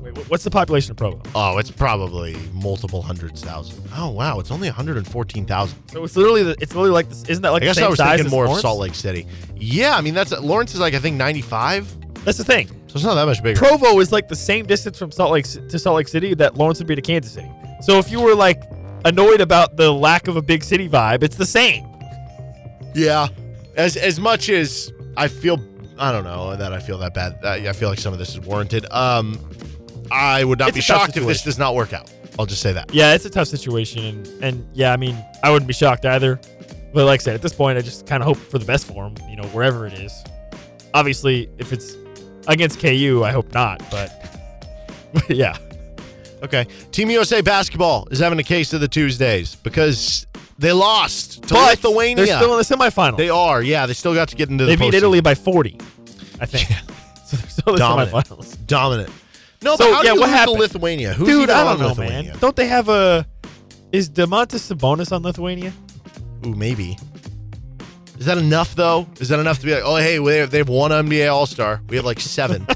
Wait, what's the population of provo Oh, it's probably multiple hundreds thousand. Oh wow, it's only 114,000. so it's literally the, it's literally like this isn't that like I the guess same I was size thinking more of Salt Lake City. Yeah, I mean that's Lawrence is like I think 95, that's the thing so it's not that much bigger. Provo is like the same distance from Salt Lake to Salt Lake City that Lawrence would be to Kansas City. So if you were like annoyed about the lack of a big city vibe, it's the same. Yeah, as as much as I feel, I don't know that I feel that bad. I, I feel like some of this is warranted. Um, I would not It's be a tough shocked if this situation. does not work out. I'll just say that. Yeah, it's a tough situation, and, and yeah, I mean, I wouldn't be shocked either. But like I said, at this point, I just kind of hope for the best for him. You know, wherever it is. Obviously, if it's against KU, I hope not. But, but yeah, Okay, Team USA basketball is having a case of the Tuesdays because they lost to but Lithuania. they're still in the semifinals. They are, yeah. They still got to get into They the beat postseason. Italy by forty, I think. so they're still in the Dominant. semifinals. dominant. No, So, but how yeah, do you what lose to? Lithuania? Who's Dude, I don't know, Lithuania? man. Don't they have a? Is Domantas Sabonis on Lithuania? Ooh, maybe. Is that enough though? Is that enough to be like, oh hey, they they have one NBA All Star. We have like seven.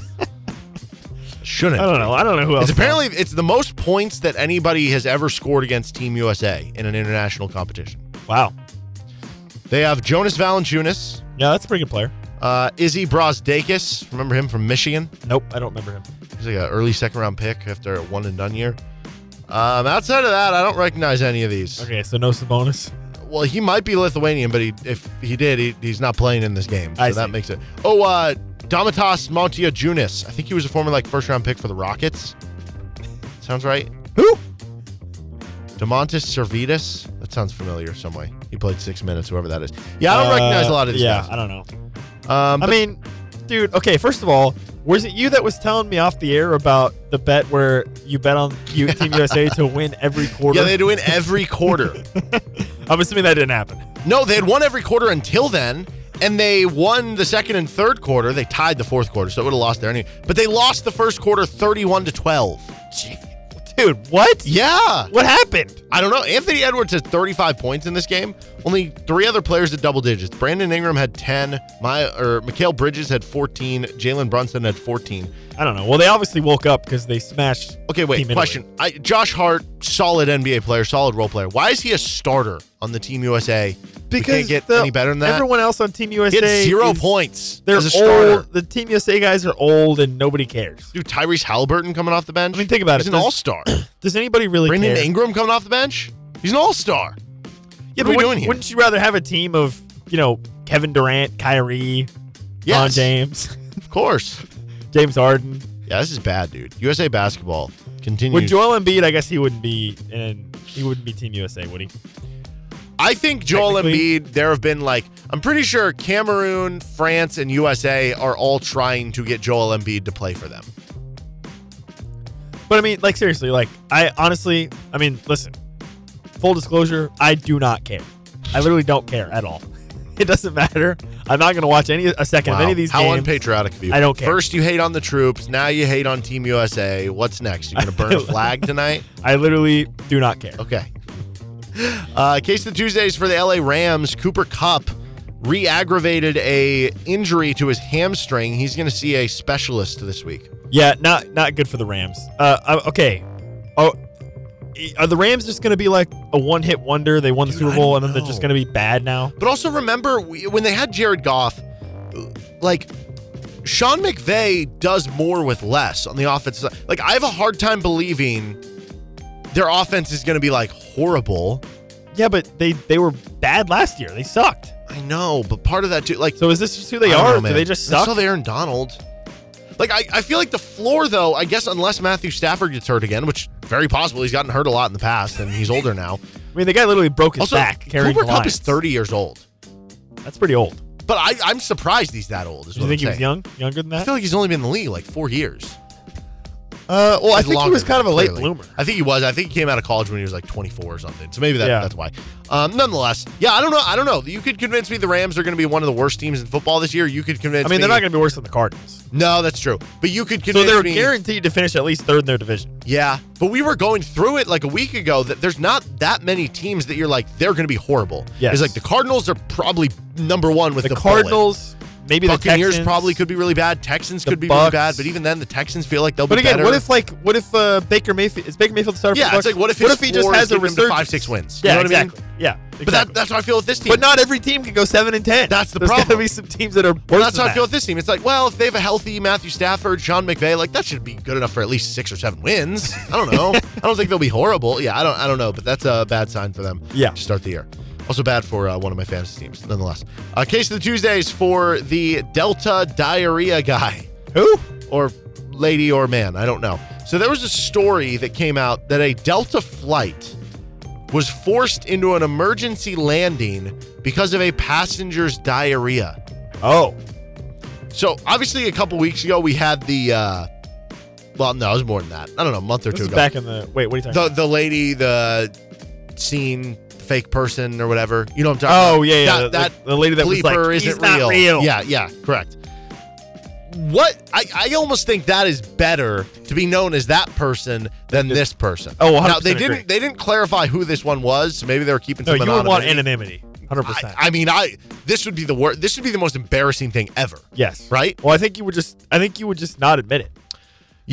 Shouldn't. I don't know. I don't know who else. It's is apparently it's the most points that anybody has ever scored against Team USA in an international competition. Wow. They have Jonas Valanciunas, Yeah, that's a pretty good player. uh, Iggy Brazdeikis. Remember him from Michigan? Nope, I don't remember him. He's like an early second round pick after a one and done year. Um, outside of that, I don't recognize any of these. Okay, so no Sabonis. Well, he might be Lithuanian, but he, if he did, he, he's not playing in this game. So I that see. makes it. Oh, uh, Donatas Motiejunas. I think he was a former like first round pick for the Rockets. Sounds right. Who? Demontis Sirvydis. That sounds familiar some way. He played six minutes, whoever that is. Yeah, I don't recognize a lot of these Uh, Yeah, guys. I don't know. Um, I mean, dude. Okay, first of all, was it you that was telling me off the air about the bet where you bet on Team USA to win every quarter? yeah, they had to win every quarter. I'm assuming that didn't happen. no, they had won every quarter until then, and they won the second and third quarter. They tied the fourth quarter, so it would have lost there anyway. But they lost the first quarter, thirty-one to twelve. Gee, dude, what? Yeah. What happened? I don't know. Anthony Edwards had 35 points in this game. Only three other players at double digits. Brandon Ingram had 10. My or Mikal Bridges had 14. Jalen Brunson had 14. I don't know. Well, they obviously woke up because they smashed. Okay, wait. Question. I, Josh Hart, solid NBA player, solid role player. Why is he a starter on the Team USA? We Because can't get the- any better than that. Everyone else on Team USA had zero is- points. They're as a starter. old. The Team USA guys are old, and nobody cares. Dude, Tyrese Halliburton coming off the bench. I mean, think about He's it. He's an all star. Does anybody really Brandon care? Ingram coming off the bench. He's an all star. Yeah, What are we doing here? wouldn't you rather have a team of you know Kevin Durant, Kyrie, Yes. James, Of course. James Harden? Yeah, this is bad, dude. USA basketball continues. With Joel Embiid, I guess he wouldn't be, and he wouldn't be Team USA, would he? I think Joel Embiid, there have been like, I'm pretty sure Cameroon, France, and USA are all trying to get Joel Embiid to play for them. But I mean, like seriously, like I honestly, I mean, listen. Full disclosure, I do not care. I literally don't care at all. It doesn't matter. I'm not going to watch any a second of any of these How games. unpatriotic of you. I don't care. First, you hate on the troops. Now you hate on Team USA. What's next? You're going to burn a flag tonight? I literally do not care. Okay. Uh, case of the Tuesdays for the LA Rams. Cooper Kupp re-aggravated a injury to his hamstring. He's going to see a specialist this week. Yeah, not not good for the Rams. Uh, uh, okay. Oh, are the Rams just going to be like a one-hit wonder? They won the Super Bowl and then they're just going to be bad now? But also remember when they had Jared Goff, like Sean McVay does more with less on the offensive side. Like I have a hard time believing their offense is going to be like horrible. Yeah, but they they were bad last year. They sucked. I know, but part of that too, like So is this just who they are? know, Do they just suck? still Aaron Donald. Like I, I feel like the floor though, I guess unless Matthew Stafford gets hurt again, which very possible he's gotten hurt a lot in the past and he's older now. I mean, the guy literally broke his Also, back carrying Cooper the Kupp is 30 years old. That's pretty old. But I, I'm surprised he's that old. Is you think I'm he was young? Younger than that? I feel like he's only been in the league like four years. Uh, well, I think he was kind of a late clearly. bloomer. I think he was. I think he came out of college when he was like 24 or something. So maybe that, Yeah. that's why. Um, nonetheless, yeah, I don't know. I don't know. You could convince me the Rams are going to be one of the worst teams in football this year. You could convince me. I mean, me. they're not going to be worse than the Cardinals. No, that's true. But you could convince. Me So they're me. guaranteed to finish at least third in their division. Yeah, but we were going through it like a week ago that there's not that many teams that you're like they're going to be horrible. Yes. It's like the Cardinals are probably number one with The, the, bullet. Cardinals, maybe the Buccaneers Texans. probably could be really bad. Texans could be really bad. But even then, the Texans feel like they'll But be again, better. what if like what if uh, Baker Mayfield is Baker Mayfield the starter? Yeah, for the it's like, what if what if he just has a getting him to resurgence? five, six wins? You Yeah, know what I mean? exactly. Yeah, But that, that's how I feel with this team. But not every team can go seven and ten. That's the There's problem. There's gotta be some teams that are worse. Well, that's than how I feel with this team. It's like, well, if they have a healthy Matthew Stafford, Sean McVay, like that should be good enough for at least six or seven wins. I don't know. I don't think they'll be horrible. Yeah, I don't. I don't know, but that's a bad sign for them. Yeah. to start the year. Also bad for uh, one of my fantasy teams, nonetheless. Uh, case of the Tuesdays for the Delta diarrhea guy. Who? Or lady or man, I don't know. So there was a story that came out that a Delta flight was forced into an emergency landing because of a passenger's diarrhea. Oh, So obviously, a couple weeks ago, we had the. uh Well, no, it was more than that. I don't know, a month or this two ago. back in the wait. What are you talking the about? the lady, the scene, fake person or whatever. You know what I'm talking oh, about? Oh yeah, yeah. That, the, that the lady that was bleeper like, isn't "He's not real. real. Yeah, yeah, correct. What I, I almost think that is better to be known as that person than this person. Oh, 100% now they agree. didn't they didn't clarify who this one was. So maybe they were keeping No, some you would want anonymity. anonymity. Hundred percent. I, I mean, I this would be the worst. This would be the most embarrassing thing ever. Yes. Right? Well, I think you would just. I think you would just not admit it.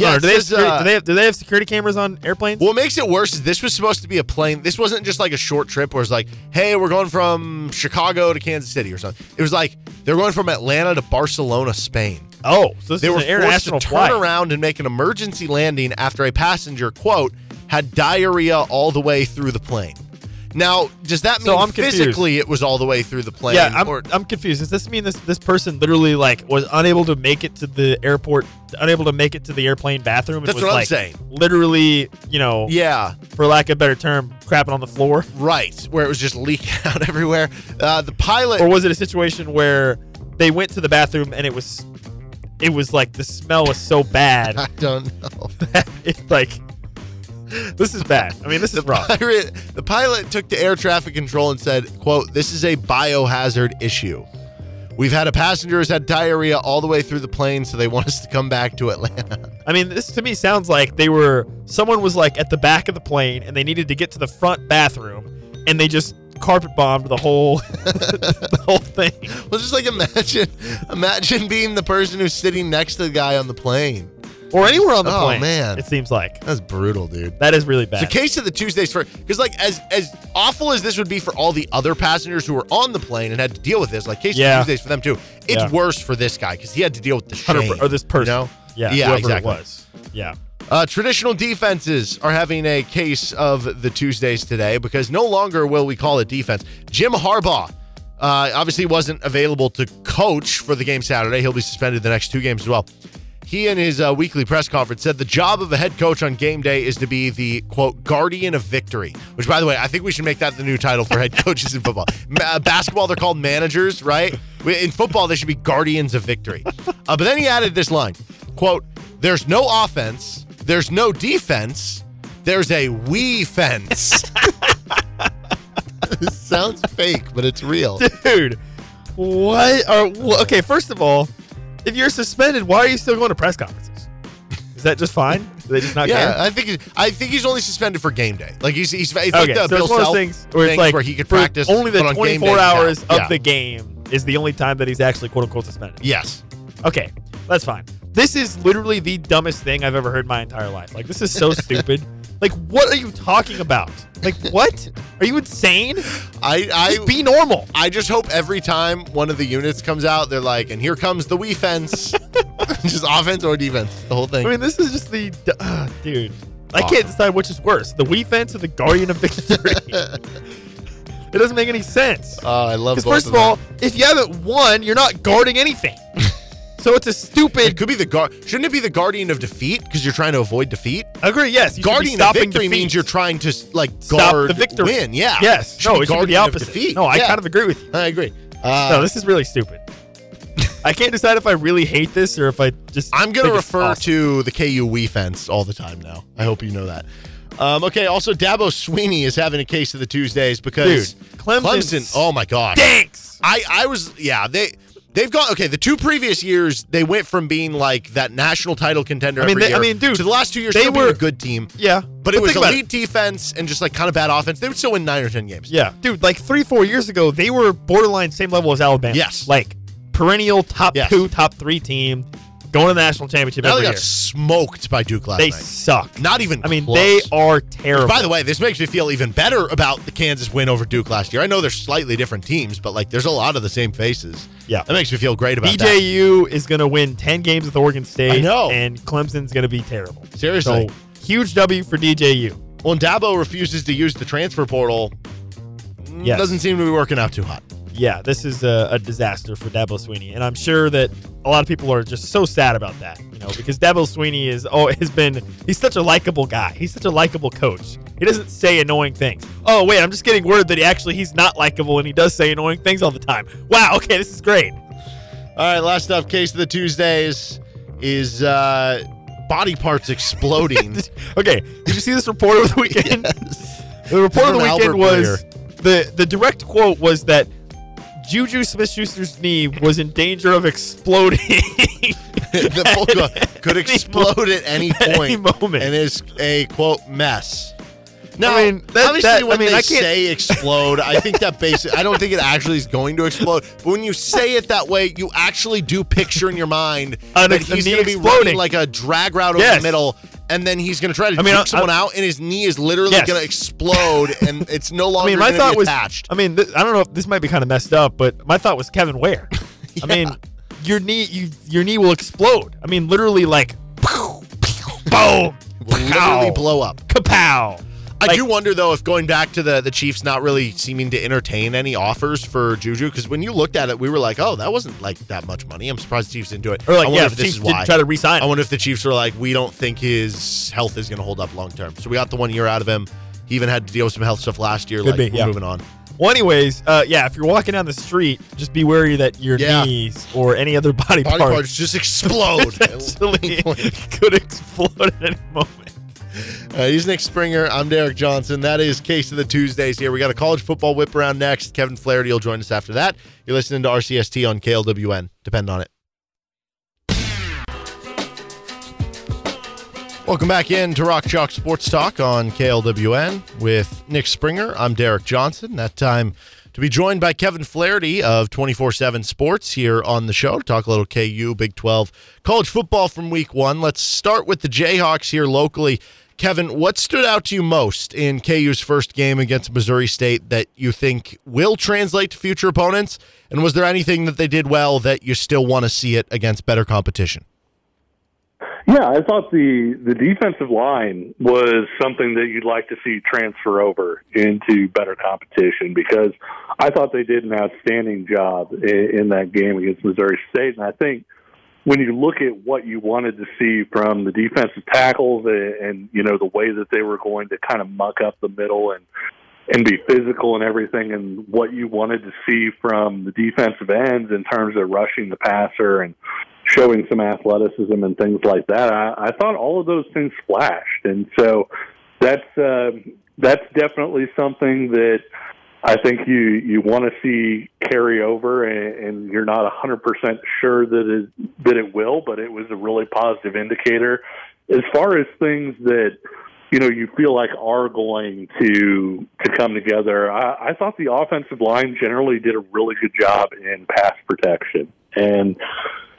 Yeah. Do they, have says, security, uh, do they have do they have security cameras on airplanes? What makes it worse is this was supposed to be a plane. This wasn't just like a short trip where it's like, hey, we're going from Chicago to Kansas City or something. It was like they're going from Atlanta to Barcelona, Spain. oh, so this They is were forced to turn flight. around and make an emergency landing after a passenger, quote, had diarrhea all the way through the plane. Now, does that mean So I'm confused. physically it was all the way through the plane? Yeah, I'm, or- I'm confused. Does this mean this this person literally like was unable to make it to the airport, unable to make it to the airplane bathroom? and That's was, what I'm like, saying. Literally, you know, yeah, for lack of a better term, crapping on the floor. right. Where it was just leaking out everywhere. Uh, the pilot. Or was it a situation where they went to the bathroom and it was, it was like the smell was so bad, I don't know. it's like, this is bad. I mean, this is wrong. Pirate, the pilot took to air traffic control and said, quote, this is a biohazard issue. We've had a passenger who's had diarrhea all the way through the plane, so they want us to come back to Atlanta. I mean, this to me sounds like they were someone was like at the back of the plane and they needed to get to the front bathroom and they just carpet bombed the whole the whole thing. Well, just like imagine, imagine being the person who's sitting next to the guy on the plane. Or anywhere on the Oh, plane. man. It seems like. That's brutal, dude. That is really bad. It's a case of the Tuesdays for because like as as awful as this would be for all the other passengers who were on the plane and had to deal with this, like case Yeah. of Tuesdays for them too. It's Yeah. worse for this guy because he had to deal with the shame. or this person. You know? Yeah, yeah, whoever exactly. it was. Yeah. Uh, traditional defenses are having a case of the Tuesdays today because no longer will we call it defense. Jim Harbaugh uh, obviously wasn't available to coach for the game Saturday. He'll be suspended the next two games as well. He, in his uh, weekly press conference, said the job of a head coach on game day is to be the quote guardian of victory. Which, by the way, I think we should make that the new title for head coaches in football. Uh, basketball, they're called managers, right? In football, they should be guardians of victory. Uh, but then he added this line, quote, "There's no offense, there's no defense. There's a we fence. This sounds fake, but it's real. Dude, what? Are, okay, first of all, if you're suspended, why are you still going to press conferences? Is that just fine? Do they just not yeah, care? I think he's, I think he's only suspended for game day. Like he's he's it's okay, like the so Bill it's one of those things where it's like where he could practice only the but on game 24 day, hours yeah. of the game is the only time that he's actually quote unquote suspended. Yes. Okay, that's fine. This is literally the dumbest thing I've ever heard in my entire life. Like this is so stupid. Like what are you talking about? Like what? Are you insane? I I Just be normal. I just hope every time one of the units comes out, they're like, and here comes the we fence. just offense or defense, the whole thing. I mean, this is just the uh, dude. I can't decide which is worse: the Wii fence or the Guardian of Victory. it doesn't make any sense. Oh, I love Because first of of all, if you haven't won, you're not guarding anything. So it's a stupid. It could be the guard. Shouldn't it be the guardian of defeat because you're trying to avoid defeat? Agree? Yes. You should be guardian of victory defeat. means you're trying to like Stop guard the victory. win. Yeah. Yes. Should no, be it should be the opposite. defeat. No, I Yeah. kind of agree with you. I agree. Uh, no, this is really stupid. I can't decide if I really hate this or if I just. I'm going to refer awesome. to the KU Wii fence all the time now. I hope you know that. Um, okay, also, Dabo Swinney is having a case of the Tuesdays because Dude, Clemson Clemson oh my gosh. Thanks. I, I was, yeah, they. They've gone okay. The two previous years, they went from being like that national title contender I mean, every they- year I mean, dude, to the last two years they were- a good team. Yeah, But it was elite defense and just like kind of bad offense. They would still win nine or ten games. Yeah, dude, like three, four years ago, they were borderline same level as Alabama. Yes. like perennial top Yes. two, top three team, going to the national championship Now every they got year. smoked by Duke last They night. suck. Not even. I mean, close. they are terrible. By the way, this makes me feel even better about the Kansas win over Duke last year. I know they're slightly different teams, but like there's a lot of the same faces. Yeah. That makes me feel great about that. BJU is going to win ten games with Oregon State. I know. and Clemson's going to be terrible. Seriously. So huge W for DJU. When Dabo refuses to use the transfer portal, Yes. doesn't seem to be working out too hot. Yeah, this is a, a disaster for Dabo Swinney, and I'm sure that a lot of people are just so sad about that. You know, because Dabo Swinney is oh has been he's such a likable guy. He's such a likable coach. He doesn't say annoying things. Oh wait, I'm just getting word that he actually he's not likable and he does say annoying things all the time. Wow, okay, this is great. All right, last up, case of the Tuesdays is uh, body parts exploding. Okay, did you see this report over the weekend? Yes. The report of the weekend Albert was the the direct quote was that Juju Smith-Schuster's knee was in danger of exploding. the could explode at any point. at any moment. and is a quote mess. Now, I mean, that- obviously, that- I when mean, they I can't- say explode, I think that basic. I don't think it actually is going to explode. But when you say it that way, you actually do picture in your mind An- that he's going to be running like a drag route over Yes. the middle, and then he's going to try to I mean, I- someone I- out, and his knee is literally Yes. going to explode, and it's no I longer mean, my thought be was attached. I mean, th- I don't know if this might be kind of messed up, but my thought was Kevin Ware. I mean, your knee you your knee will explode. I mean, literally like boom, Will literally blow up. kapow. I do wonder though if going back to the the Chiefs not really seeming to entertain any offers for Juju because when you looked at it, we were like, oh, that wasn't like that much money. I'm surprised the Chiefs didn't do it. Or like, yeah, if the this Chiefs is didn't why. try to re-sign I wonder if the Chiefs were like, we don't think his health is going to hold up long term. So we got the one year out of him. He even had to deal with some health stuff last year. Could like, be, we're yeah. moving on. Well, anyways, uh, yeah, if you're walking down the street, just be wary that your Yeah. knees or any other body, Body part parts just explode. could explode at any moment. Uh, he's Nick Springer. I'm Derek Johnson. That is Case of the Tuesdays here. We got a college football whip around next. Kevin Flaherty will join us after that. You're listening to RCST on KLWN. Depend on it. Welcome back in to Rock Chalk Sports Talk on KLWN with Nick Springer. I'm Derek Johnson. That time to be joined by Kevin Flaherty of 24 7 Sports here on the show to talk a little KU, Big 12, college football from week one. Let's start with the Jayhawks here locally. Kevin, what stood out to you most in KU's first game against Missouri State that you think will translate to future opponents? And was there anything that they did well that you still want to see it against better competition? Yeah, I thought the the defensive line was something that you'd like to see transfer over into better competition because I thought they did an outstanding job in, in that game against Missouri State, and I think when you look at what you wanted to see from the defensive tackles and, and you know the way that they were going to kind of muck up the middle and and be physical and everything and what you wanted to see from the defensive ends in terms of rushing the passer and showing some athleticism and things like that. I, I thought all of those things flashed, and so that's uh, that's definitely something that I think you you want to see carry over, and, and you're not 100 percent sure that it that it will, but it was a really positive indicator. As far as things that you know you feel like are going to to come together, I, I thought the offensive line generally did a really good job in pass protection, and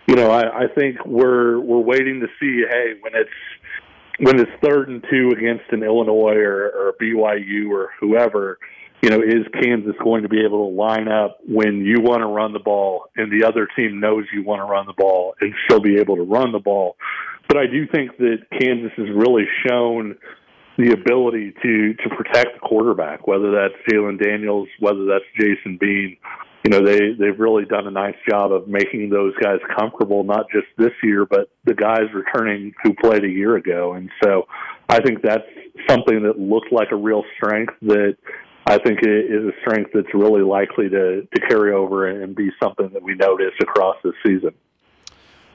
you know I, I think we're we're waiting to see. Hey, when it's when it's third and two against an Illinois or, or BYU or whoever you know, is Kansas going to be able to line up when you want to run the ball and the other team knows you want to run the ball and still be able to run the ball? But I do think that Kansas has really shown the ability to to protect the quarterback, whether that's Jalen Daniels, whether that's Jason Bean. You know, they they've really done a nice job of making those guys comfortable, not just this year, but the guys returning who played a year ago. And so, I think that's something that looked like a real strength that I think it is a strength that's really likely to, to carry over and be something that we notice across the season.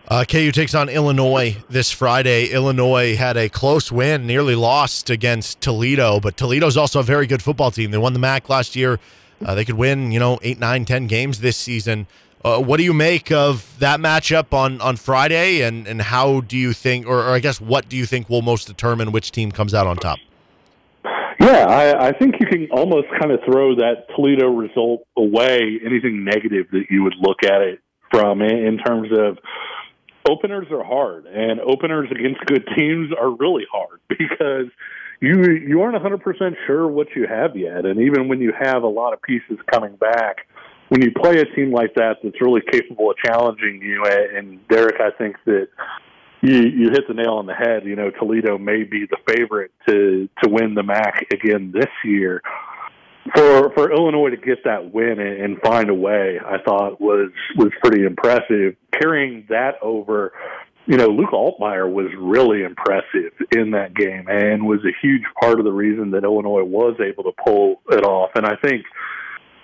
Uh, KU takes on Illinois this Friday. Illinois had a close win, nearly lost against Toledo, but Toledo's also a very good football team. They won the MAC last year. Uh, they could win, you know, eight, nine, ten games this season. Uh, what do you make of that matchup on, on Friday, and, and how do you think, or, or I guess, what do you think will most determine which team comes out on top? Yeah, I, I think you can almost kind of throw that Toledo result away, anything negative that you would look at it from in terms of openers are hard and openers against good teams are really hard because you you aren't 100% sure what you have yet. And even when you have a lot of pieces coming back when you play a team like that that's really capable of challenging you. And Derek I think that you you hit the nail on the head. You know, Toledo may be the favorite to to win the MAC again this year. For for Illinois to get that win and, and find a way, I thought was was pretty impressive. Carrying that over, you know, Luke Altmyer was really impressive in that game and was a huge part of the reason that Illinois was able to pull it off. And I think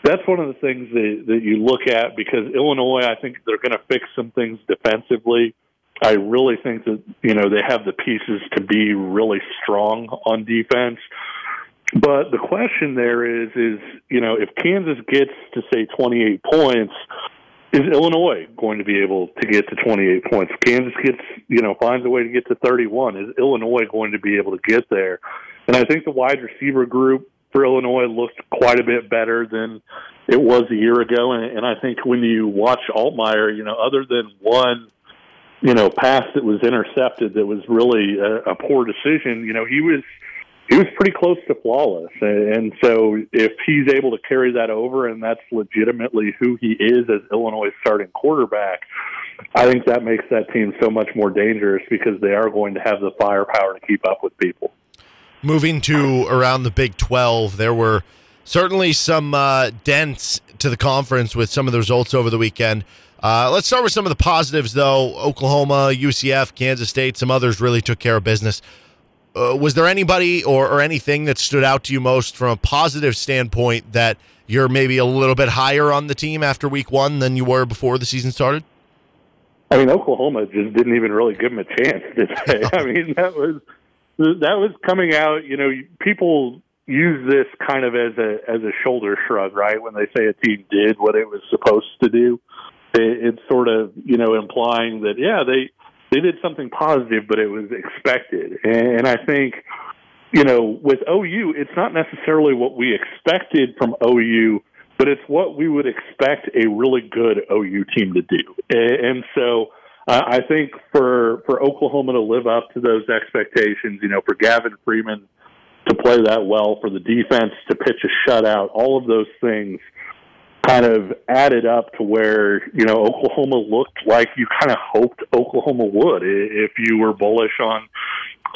that's one of the things that, that you look at because Illinois, I think they're going to fix some things defensively I really think that you know they have the pieces to be really strong on defense. But the question there is, is you know, if Kansas gets to say 28 points, is Illinois going to be able to get to 28 points? If Kansas gets, you know, finds a way to get to 31, is Illinois going to be able to get there? And I think the wide receiver group for Illinois looked quite a bit better than it was a year ago. And, and I think when you watch Altmyer, you know, other than one you know, pass that was intercepted that was really a, a poor decision, you know, he was he was pretty close to flawless. And so if he's able to carry that over and that's legitimately who he is as Illinois' starting quarterback, I think that makes that team so much more dangerous because they are going to have the firepower to keep up with people. Moving to around the Big 12, there were certainly some uh, dents to the conference with some of the results over the weekend. Uh, let's start with some of the positives, though. Oklahoma, UCF, Kansas State, some others really took care of business. Uh, was there anybody or, or anything that stood out to you most from a positive standpoint that you're maybe a little bit higher on the team after week one than you were before the season started? I mean, Oklahoma just didn't even really give them a chance, did they? I mean, that was that was coming out. You know, people use this kind of as a as a shoulder shrug, right? When they say a team did what it was supposed to do it's sort of you know implying that yeah they they did something positive, but it was expected. And I think you know with OU, it's not necessarily what we expected from OU, but it's what we would expect a really good OU team to do. And so. Uh, I think for for Oklahoma to live up to those expectations, you know, for Gavin Freeman to play that well, for the defense to pitch a shutout, all of those things kind of added up to where you know Oklahoma looked like you kind of hoped Oklahoma would if you were bullish on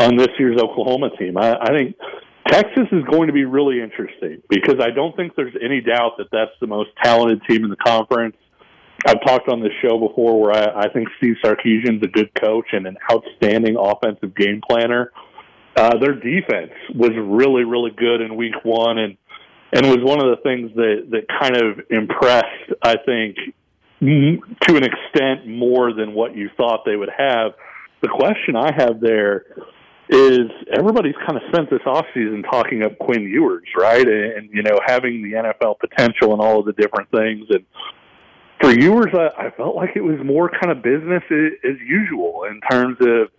on this year's Oklahoma team. I, I think Texas is going to be really interesting because I don't think there's any doubt that that's the most talented team in the conference. I've talked on this show before where I, I think Steve Sarkisian's a good coach and an outstanding offensive game planner. Uh, their defense was really, really good in week one, and and was one of the things that that kind of impressed I think to an extent more than what you thought they would have. The question I have there is everybody's kind of spent this offseason talking up Quinn Ewers, right? And, and, you know, having the NFL potential and all of the different things. And for Ewers, I, I felt like it was more kind of business as usual in terms of,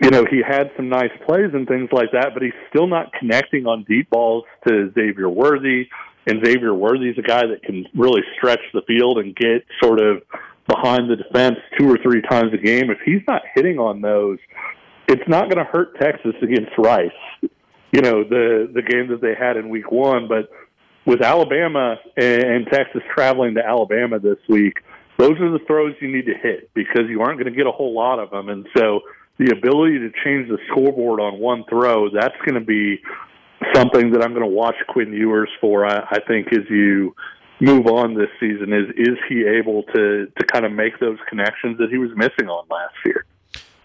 you know, he had some nice plays and things like that, but he's still not connecting on deep balls to Xavier Worthy. And Xavier Worthy's a guy that can really stretch the field and get sort of behind the defense two or three times a game. If he's not hitting on those, it's not going to hurt Texas against Rice. You know, the the game that they had in week one, but with Alabama and Texas traveling to Alabama this week, those are the throws you need to hit because you aren't going to get a whole lot of them. And so the ability to change the scoreboard on one throw, that's going to be something that I'm going to watch Quinn Ewers for. I, I think as you move on this season, is is he able to to kind of make those connections that he was missing on last year?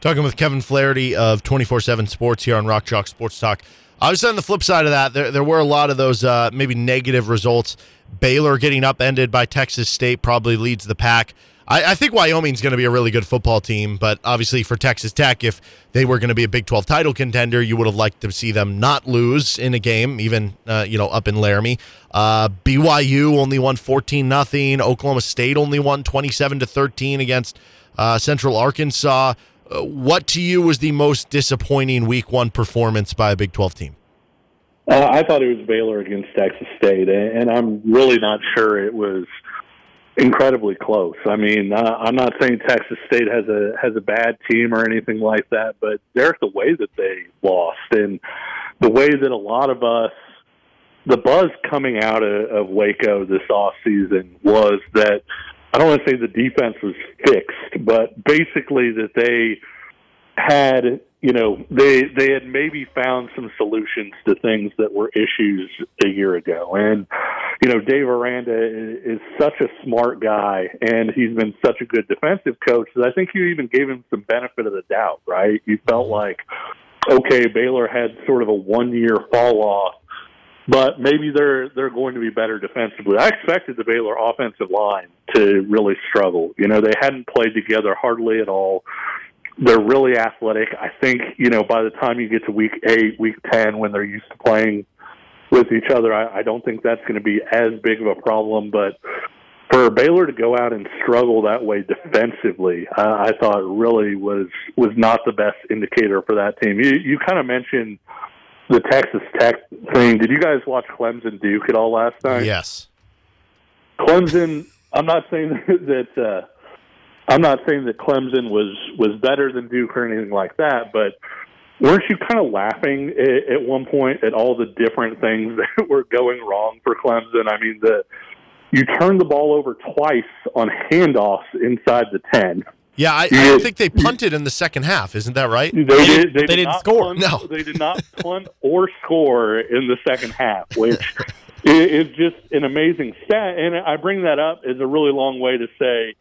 Talking with Kevin Flaherty of 24 7 Sports here on Rock Chalk Sports Talk. Obviously, on the flip side of that, there, there were a lot of those uh, maybe negative results. Baylor getting upended by Texas State probably leads the pack. I, I think Wyoming's going to be a really good football team, but obviously for Texas Tech, if they were going to be a Big 12 title contender, you would have liked to see them not lose in a game, even uh, you know up in Laramie. Uh, BYU only won 14 nothing. Oklahoma State only won 27 to 13 against uh, Central Arkansas. Uh, what to you was the most disappointing Week One performance by a Big Twelve team? Uh, I thought it was Baylor against Texas State, and I'm really not sure it was incredibly close. I mean, uh, I'm not saying Texas State has a has a bad team or anything like that, but there's the way that they lost and the way that a lot of us the buzz coming out of, of Waco this off season was that I don't want to say the defense was fixed, but basically that they had, you know, they they had maybe found some solutions to things that were issues a year ago. And you know, Dave Aranda is, is such a smart guy, and he's been such a good defensive coach that I think you even gave him some benefit of the doubt. Right? You felt mm-hmm. like, okay, Baylor had sort of a one year fall off but maybe they're they're going to be better defensively. I expected the Baylor offensive line to really struggle. You know, they hadn't played together hardly at all. They're really athletic. I think you know by the time you get to week eight, week ten, when they're used to playing with each other, I, I don't think that's going to be as big of a problem. But for Baylor to go out and struggle that way defensively, uh, I thought really was was not the best indicator for that team. You you kind of mentioned the Texas Tech thing. Did you guys watch Clemson Duke at all last night? Yes. Clemson. I'm not saying that. Uh, I'm not saying that Clemson was was better than Duke or anything like that, but weren't you kind of laughing at, at one point at all the different things that were going wrong for Clemson? I mean, the you turned the ball over twice on handoffs inside the ten. Yeah, I, I think they punted in the second half. Isn't that right? They, did, they, they did not score. Punt, No. they did not punt or score in the second half, which is just an amazing stat. And I bring that up as a really long way to say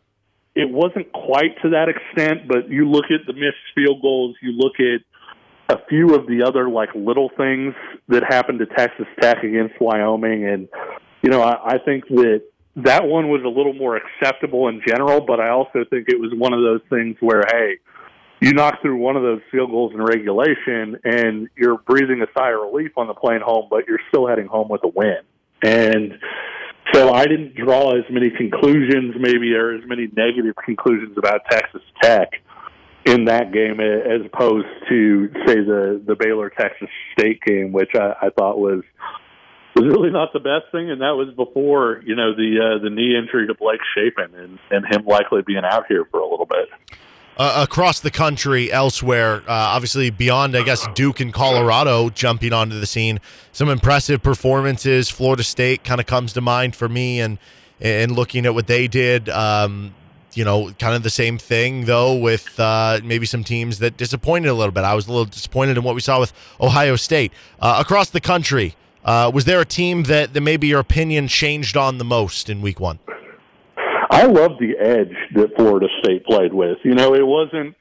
it wasn't quite to that extent, but you look at the missed field goals, you look at a few of the other like little things that happened to Texas Tech against Wyoming, and you know I, I think that that one was a little more acceptable in general, but I also think it was one of those things where, hey, you knock through one of those field goals in regulation and you're breathing a sigh of relief on the plane home, but you're still heading home with a win. And so I didn't draw as many conclusions, maybe, or as many negative conclusions about Texas Tech in that game as opposed to, say, the, the Baylor Texas State game, which I, I thought was was really not the best thing, and that was before you know the uh, the knee injury to Blake Shapen and and him likely being out here for a little bit. Uh, across the country, elsewhere, uh, obviously beyond, I guess, Duke and Colorado jumping onto the scene. Some impressive performances. Florida State kind of comes to mind for me, and and looking at what they did. Um, you know, kind of the same thing though with uh, maybe some teams that disappointed a little bit. I was a little disappointed in what we saw with Ohio State. Uh, across the country, uh, was there a team that, that maybe your opinion changed on the most in week one? I love the edge that Florida State played with. You know, it wasn't.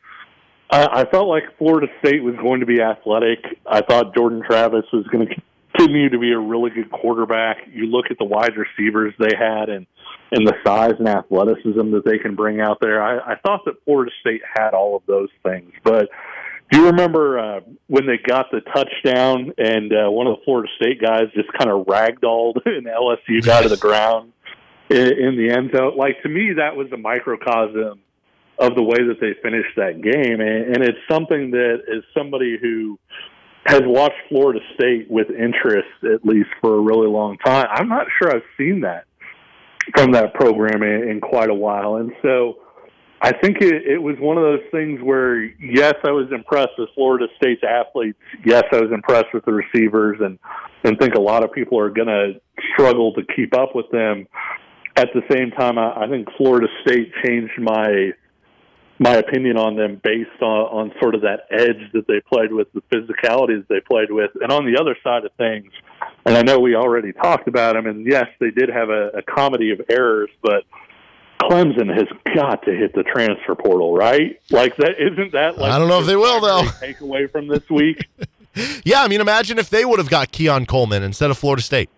I, I felt like Florida State was going to be athletic. I thought Jordan Travis was going to continue to be a really good quarterback. You look at the wide receivers they had, and and the size and athleticism that they can bring out there. I, I thought that Florida State had all of those things, but do you remember uh, when they got the touchdown and uh, one of the Florida State guys just kind of ragdolled an LSU guy to the ground in, the end zone? Like to me, that was a microcosm of the way that they finished that game, and, and it's something that is somebody who has watched Florida State with interest at least for a really long time. I'm not sure I've seen that from that program in, in quite a while, and so I think it, it was one of those things where yes, I was impressed with Florida State's athletes. Yes, I was impressed with the receivers, and and think a lot of people are going to struggle to keep up with them. At the same time, I, I think Florida State changed my my opinion on them based on, on sort of that edge that they played with, the physicalities they played with. And on the other side of things, and I know we already talked about them, and yes, they did have a, a comedy of errors, but Clemson has got to hit the transfer portal, right? Like that isn't that like I don't know if they will though. Take away from this week. yeah, I mean, imagine if they would have got Keon Coleman instead of Florida State.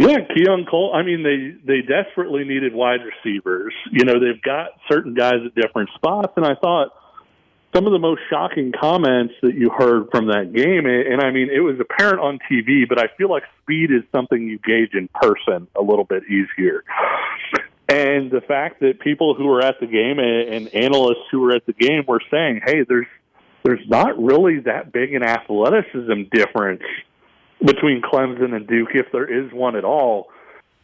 Yeah, Keon Cole. I mean, they they desperately needed wide receivers. You know, they've got certain guys at different spots, and I thought some of the most shocking comments that you heard from that game, and I mean, it was apparent on TV, but I feel like speed is something you gauge in person a little bit easier. And the fact that people who were at the game and analysts who were at the game were saying, "Hey, there's there's not really that big an athleticism difference between Clemson and Duke, if there is one at all,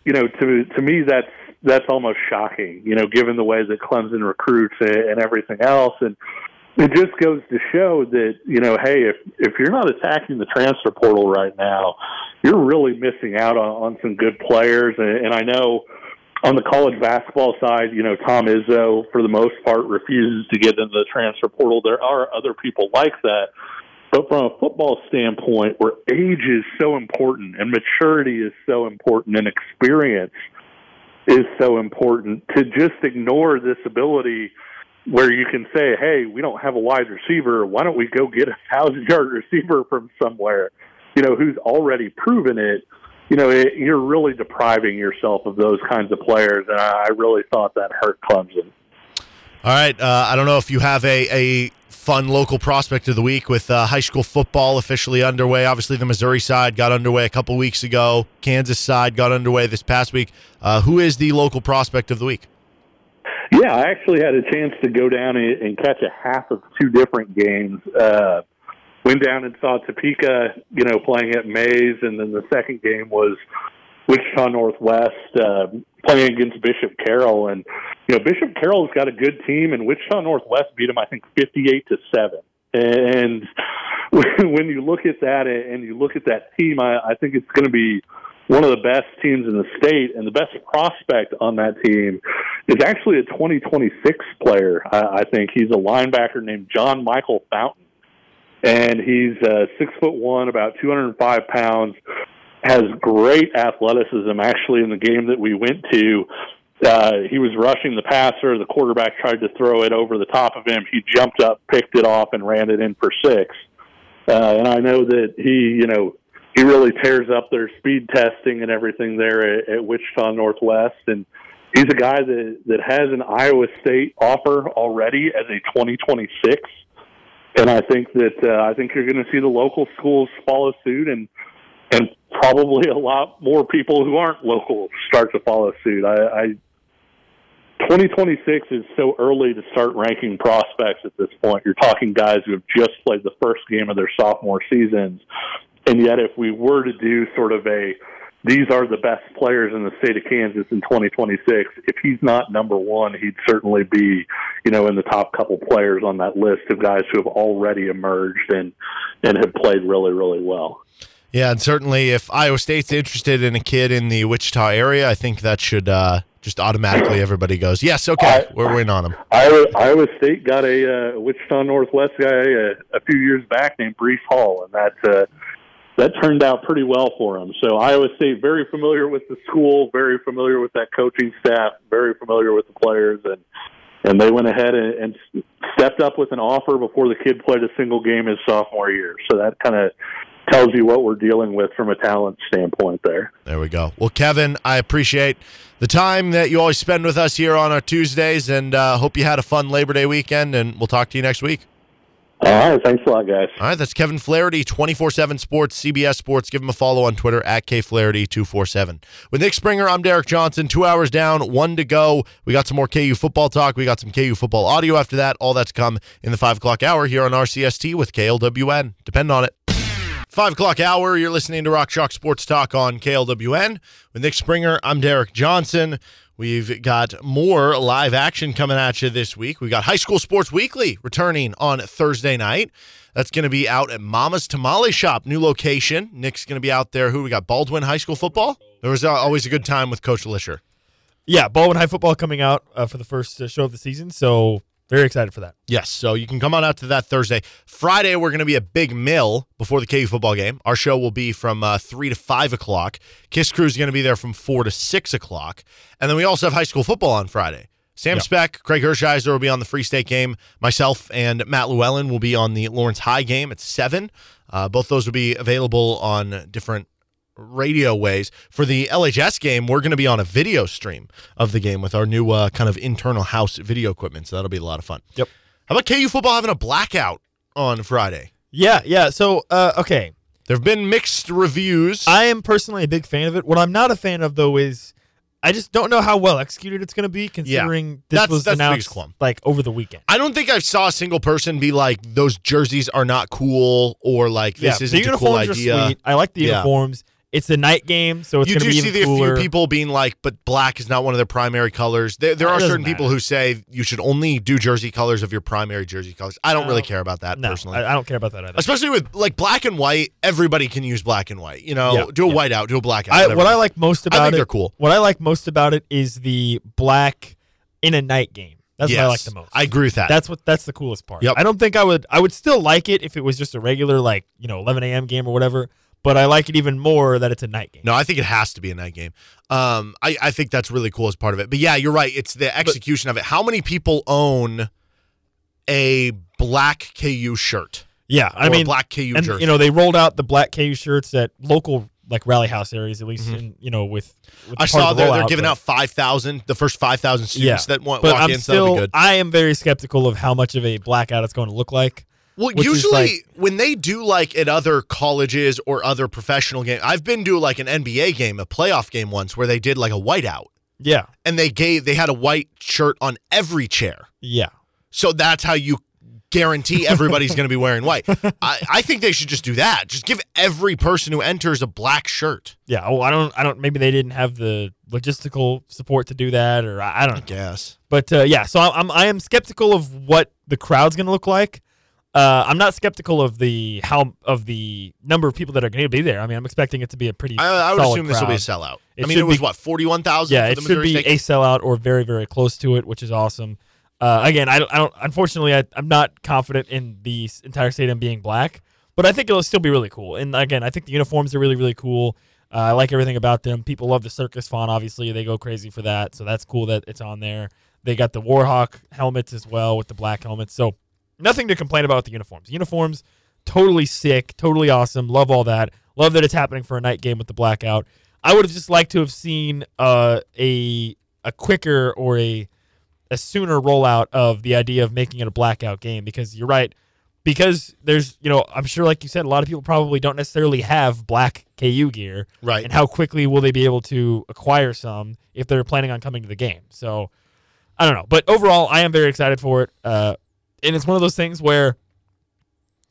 you know, to to me that's that's almost shocking. You know, given the way that Clemson recruits and everything else, and it just goes to show that you know, hey, if if you're not attacking the transfer portal right now, you're really missing out on, on some good players. And, and I know on the college basketball side, you know, Tom Izzo for the most part refuses to get into the transfer portal. There are other people like that. But from a football standpoint, where age is so important and maturity is so important and experience is so important, to just ignore this ability where you can say, hey, we don't have a wide receiver. Why don't we go get a thousand yard receiver from somewhere, you know, who's already proven it? You know, it, you're really depriving yourself of those kinds of players. And I really thought that hurt Clemson. All right. Uh, I don't know if you have a, a fun local prospect of the week with uh, high school football officially underway. Obviously, the Missouri side got underway a couple weeks ago. Kansas side got underway this past week. Uh, who is the local prospect of the week? Yeah, I actually had a chance to go down and catch a half of two different games. Uh, went down and saw Topeka, you know, playing at Maize, and then the second game was Wichita Northwest uh, playing against Bishop Carroll, and you know Bishop Carroll's got a good team, and Wichita Northwest beat them, I think, fifty-eight to seven. And when you look at that and you look at that team, I, I think it's going to be one of the best teams in the state, and the best prospect on that team is actually a 2026 player. I, I think he's a linebacker named John Michael Fountain, and he's uh, six foot one, about 205 pounds has great athleticism. Actually, in the game that we went to, uh, he was rushing the passer. The quarterback tried to throw it over the top of him. He jumped up, picked it off, and ran it in for six. Uh, and I know that he, you know, he really tears up their speed testing and everything there at, at Wichita Northwest. And he's a guy that that has an Iowa State offer already as a 2026. And I think that uh, I think you're going to see the local schools follow suit and and probably a lot more people who aren't local start to follow suit. I, I 2026 is so early to start ranking prospects at this point. You're talking guys who have just played the first game of their sophomore seasons. And yet, if we were to do sort of a these are the best players in the state of Kansas in 2026. If he's not number one, he'd certainly be, you know, in the top couple players on that list of guys who have already emerged and and have played really, really well. Yeah, and certainly if Iowa State's interested in a kid in the Wichita area, I think that should uh, just automatically everybody goes, yes, okay, I, we're in on him. Iowa, Iowa State got a uh, Wichita Northwest guy a, uh, a few years back named Breece Hall, and that uh, that turned out pretty well for him. So Iowa State very familiar with the school, very familiar with that coaching staff, very familiar with the players, and and they went ahead and, and stepped up with an offer before the kid played a single game his sophomore year. So that kind of tells you what we're dealing with from a talent standpoint there. There we go. Well, Kevin, I appreciate the time that you always spend with us here on our Tuesdays, and uh, hope you had a fun Labor Day weekend. And we'll talk to you next week. All right. Thanks a lot, guys. All right. That's Kevin Flaherty, 24 7 Sports, CBS Sports. Give him a follow on Twitter at KFlaherty247. With Nick Springer, I'm Derek Johnson. Two hours down, one to go. We got some more KU football talk. We got some KU football audio after that. All that's come in the 5 o'clock hour here on RCST with KLWN. Depend on it. Five o'clock hour, you're listening to Rock Chalk Sports Talk on KLWN. With Nick Springer, I'm Derek Johnson. We've got more live action coming at you this week. We got High School Sports Weekly returning on Thursday night. That's going to be out at Mama's Tamale Shop, new location. Nick's going to be out there. Who we got? Baldwin High School football. There was uh, always a good time with Coach Lisher. Yeah, Baldwin High football coming out uh, for the first uh, show of the season, so very excited for that. Yes, so you can come on out to that Thursday. Friday, we're going to be a Big Mill before the KU football game. Our show will be from uh, 3 to 5 o'clock. Kiss Crew is going to be there from 4 to 6 o'clock. And then we also have high school football on Friday. Sam Yeah. Speck, Craig Hershiser will be on the Free State game. Myself and Matt Llewellyn will be on the Lawrence High game at 7. Uh, both those will be available on different radio ways. For the LHS game, we're going to be on a video stream of the game with our new uh, kind of internal house video equipment. So that'll be a lot of fun. Yep. How about KU football having a blackout on Friday? Yeah, yeah. So, uh, okay. There have been mixed reviews. I am personally a big fan of it. What I'm not a fan of, though, is I just don't know how well executed it's going to be, considering this That's- was that's announced like over the weekend. I don't think I saw a single person be like, "Those jerseys are not cool," or like, "This yeah, isn't a cool idea." I like the Yeah. uniforms. It's a night game, so it's you going to do see the cooler. few people being like, "But black is not one of their primary colors." There, there are certain people who say you should only do jersey colors of your primary jersey colors. I don't No. really care about that no, personally. I, I don't care about that either. Especially with like black and white, everybody can use black and white. You know, Yeah, do a yeah. white out, do a black out. I, what I like most about I think it, they're cool. What I like most about it is the black in a night game. That's what I like the most. I agree with that. That's what that's the coolest part. Yep. I don't think I would I would still like it if it was just a regular like you know 11 a.m. game or whatever. But I like it even more that it's a night game. No, I think it has to be a night game. Um, I, I think that's really cool as part of it. But yeah, you're right. It's the execution of it. How many people own a black KU shirt? Yeah, I mean black KU and, jersey. You know they rolled out the black KU shirts at local like rally house areas at least Mhm. in you know with. with I saw the they're, they're giving but- out five thousand, the first five thousand students that want, but walk I'm in. so still be good. I am very skeptical of how much of a blackout it's going to look like. Well, which usually like- when they do like at other colleges or other professional games, I've been to like an NBA game, a playoff game once where they did like a whiteout Yeah, and they gave they had a white shirt on every chair. yeah. So that's how you guarantee everybody's going to be wearing white. I, I think they should just do that. Just give every person who enters a black shirt. Yeah. Oh, I don't. I don't. Maybe they didn't have the logistical support to do that, or I, I don't know. Guess. But uh, yeah, so I'm, I'm I am skeptical of what the crowd's going to look like. Uh, I'm not skeptical of the how of the number of people that are going to be there. I mean, I'm expecting it to be a pretty. I, I would assume this will be a sellout. It I mean, it was be- what forty one thousand. Yeah, for it should be State a sellout or very very close to it, which is awesome. Uh, again, I don't, I don't. Unfortunately, I, I'm not confident in the entire stadium being black, but I think it'll still be really cool. And again, I think the uniforms are really really cool. Uh, I like everything about them. People love the circus font. Obviously, they go crazy for that, so that's cool that it's on there. They got the Warhawk helmets as well with the black helmets. So nothing to complain about with the uniforms. Uniforms totally sick, totally awesome. Love all that. Love that it's happening for a night game with the blackout. I would have just liked to have seen uh, a a quicker or a a sooner rollout of the idea of making it a blackout game because you're right because there's you know I'm sure like you said a lot of people probably don't necessarily have black KU gear Right. and how quickly will they be able to acquire some if they're planning on coming to the game so I don't know but overall I am very excited for it uh, and it's one of those things where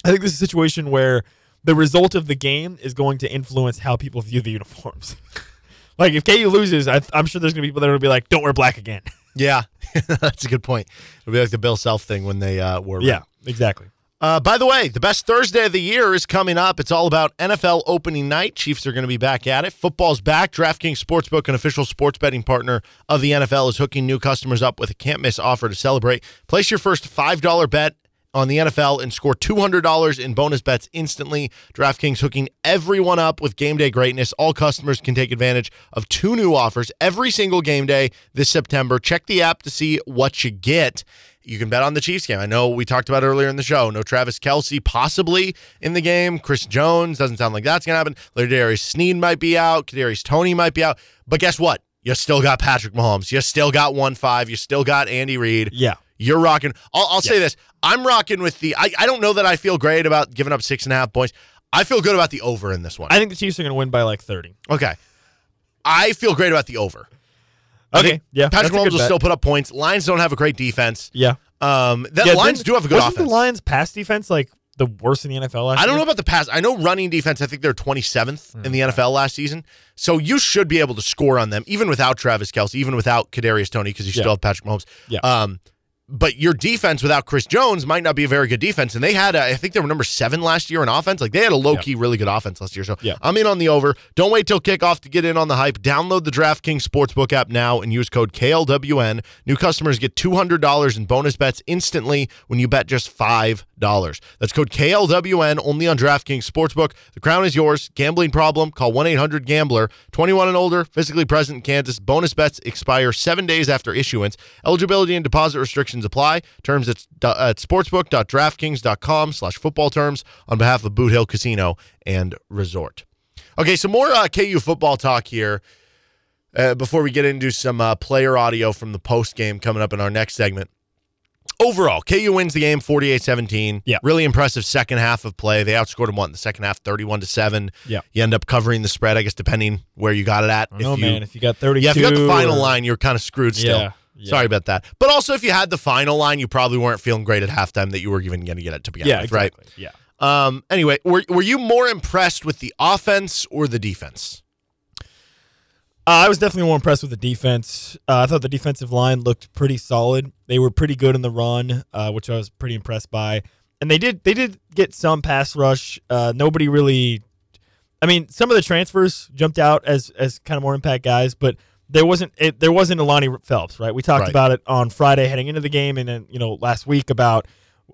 I think this is a situation where the result of the game is going to influence how people view the uniforms. like if KU loses, I, I'm sure there's gonna be people that will be like, "Don't wear black again." Yeah, that's a good point. It'll be like the Bill Self thing when they uh, wore. red. yeah, exactly. Uh, by the way, the best Thursday of the year is coming up. It's all about NFL opening night. Chiefs are going to be back at it. Football's back. DraftKings Sportsbook, an official sports betting partner of the NFL, is hooking new customers up with a can't miss offer to celebrate. Place your first $5 bet on the NFL and score $200 in bonus bets instantly. DraftKings hooking everyone up with game day greatness. All customers can take advantage of two new offers every single game day this September. Check the app to see what you get. You can bet on the Chiefs game. I know we talked about earlier in the show. No Travis Kelce possibly in the game. Chris Jones doesn't sound like that's going to happen. L'Jarius Sneed might be out. Kadarius Toney might be out. But guess what? You still got Patrick Mahomes. You still got one five. You still got Andy Reid. Yeah. You're rocking. I'll, I'll say this. I'm rocking with the. I, I don't know that I feel great about giving up six and a half points. I feel good about the over in this one. I think the Chiefs are going to win by like 30. Okay. I feel great about the over. Okay, yeah, Patrick Mahomes will bet. still put up points. Lions don't have a great defense. Yeah. Um, the Yeah, Lions do have a good wasn't offense. the Lions pass defense like the worst in the NFL last I don't year? know about the pass. I know running defense. I think they're 27th in the Mm, NFL last season. So you should be able to score on them, even without Travis Kelce, even without Kadarius Toney, because you Yeah. still have Patrick Mahomes. Yeah. Um, but your defense without Chris Jones might not be a very good defense. And they had, a, I think they were number seven last year in offense. Like they had a low key, really good offense last year. So Yeah. I'm in on the over. Don't wait till kickoff to get in on the hype. Download the DraftKings Sportsbook app now and use code KLWN. New customers get $200 in bonus bets instantly when you bet just $5. That's code KLWN only on DraftKings Sportsbook. The crown is yours. Gambling problem? Call 1 800 Gambler. 21 and older, physically present in Kansas. Bonus bets expire seven days after issuance. Eligibility and deposit restrictions apply. Terms at, at sportsbook.draftkings.com slash football terms on behalf of Boot Hill Casino and Resort. Okay, some more uh, KU football talk here uh, before we get into some uh, player audio from the post game coming up in our next segment. Overall, KU wins the game 48 17. Yeah. Really impressive second half of play. They outscored them what in the second half 31 to 7. Yeah. You end up covering the spread, I guess, depending where you got it at. I don't know, man. If you got 32. yeah, if you got the final or- line, you're kind of screwed still. Yeah, yeah. Sorry about that. But also, if you had the final line, you probably weren't feeling great at halftime that you were even going to get it to begin Yeah, with, right? Yeah. Um. Anyway, were were you more impressed with the offense or the defense? Uh, I was definitely more impressed with the defense. Uh, I thought the defensive line looked pretty solid. They were pretty good in the run, uh, which I was pretty impressed by. And they did they did get some pass rush. Uh, nobody really. I mean, some of the transfers jumped out as as kind of more impact guys, but there wasn't it, there wasn't a Lonnie Phelps, right? We talked Right. about it on Friday heading into the game, and then you know last week about